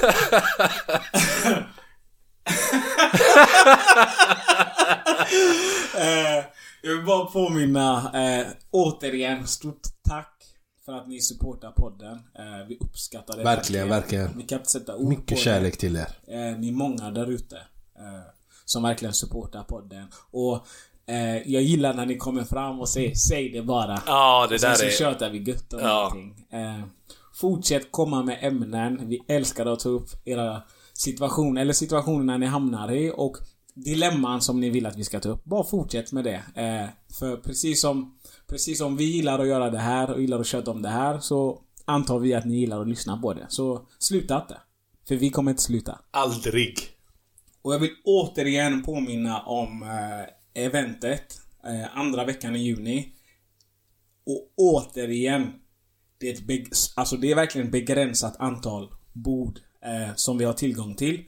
Eh, jag vill bara påminna, eh, återigen, stort tack för att ni supportar podden. Eh, vi uppskattar det Verkligen, verkligen. Vi kan inte sätta ord på Mycket det. kärlek till er. Eh, ni är många där ute eh, som verkligen supportar podden. Och eh, jag gillar när ni kommer fram och säger säg det bara. Ja, det Sen där så är... tjötar vi gött och Ja. allting. Eh, fortsätt komma med ämnen. Vi älskar att ta upp era situationer, eller situationerna ni hamnar i och dilemman som ni vill att vi ska ta upp. Bara fortsätt med det. Eh, för precis som, precis som vi gillar att göra det här och gillar att köta om det här så antar vi att ni gillar att lyssna på det. Så sluta inte. För vi kommer inte sluta. Aldrig. Och jag vill återigen påminna om eh, eventet. Eh, andra veckan i juni. Och återigen. Det är, ett alltså det är verkligen ett begränsat antal bord eh, som vi har tillgång till.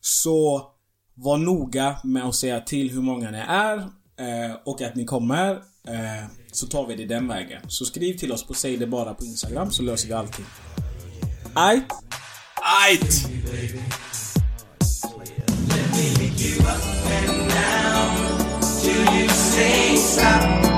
Så var noga med att säga till hur många ni är eh, och att ni kommer. Eh, så tar vi det den vägen. Så skriv till oss på Säg det bara på Instagram så löser vi allting. Ajt? Ajt! Cause tonight,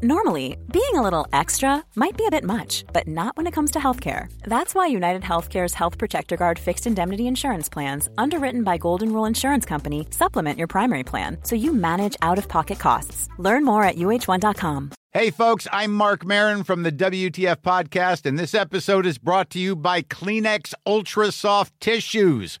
Normally, being a little extra might be a bit much, but not when it comes to healthcare. That's why United Healthcare's Health Protector Guard fixed indemnity insurance plans, underwritten by Golden Rule Insurance Company, supplement your primary plan so you manage out of pocket costs. Learn more at uh1.com. Hey, folks, I'm Mark Marin from the WTF Podcast, and this episode is brought to you by Kleenex Ultra Soft Tissues,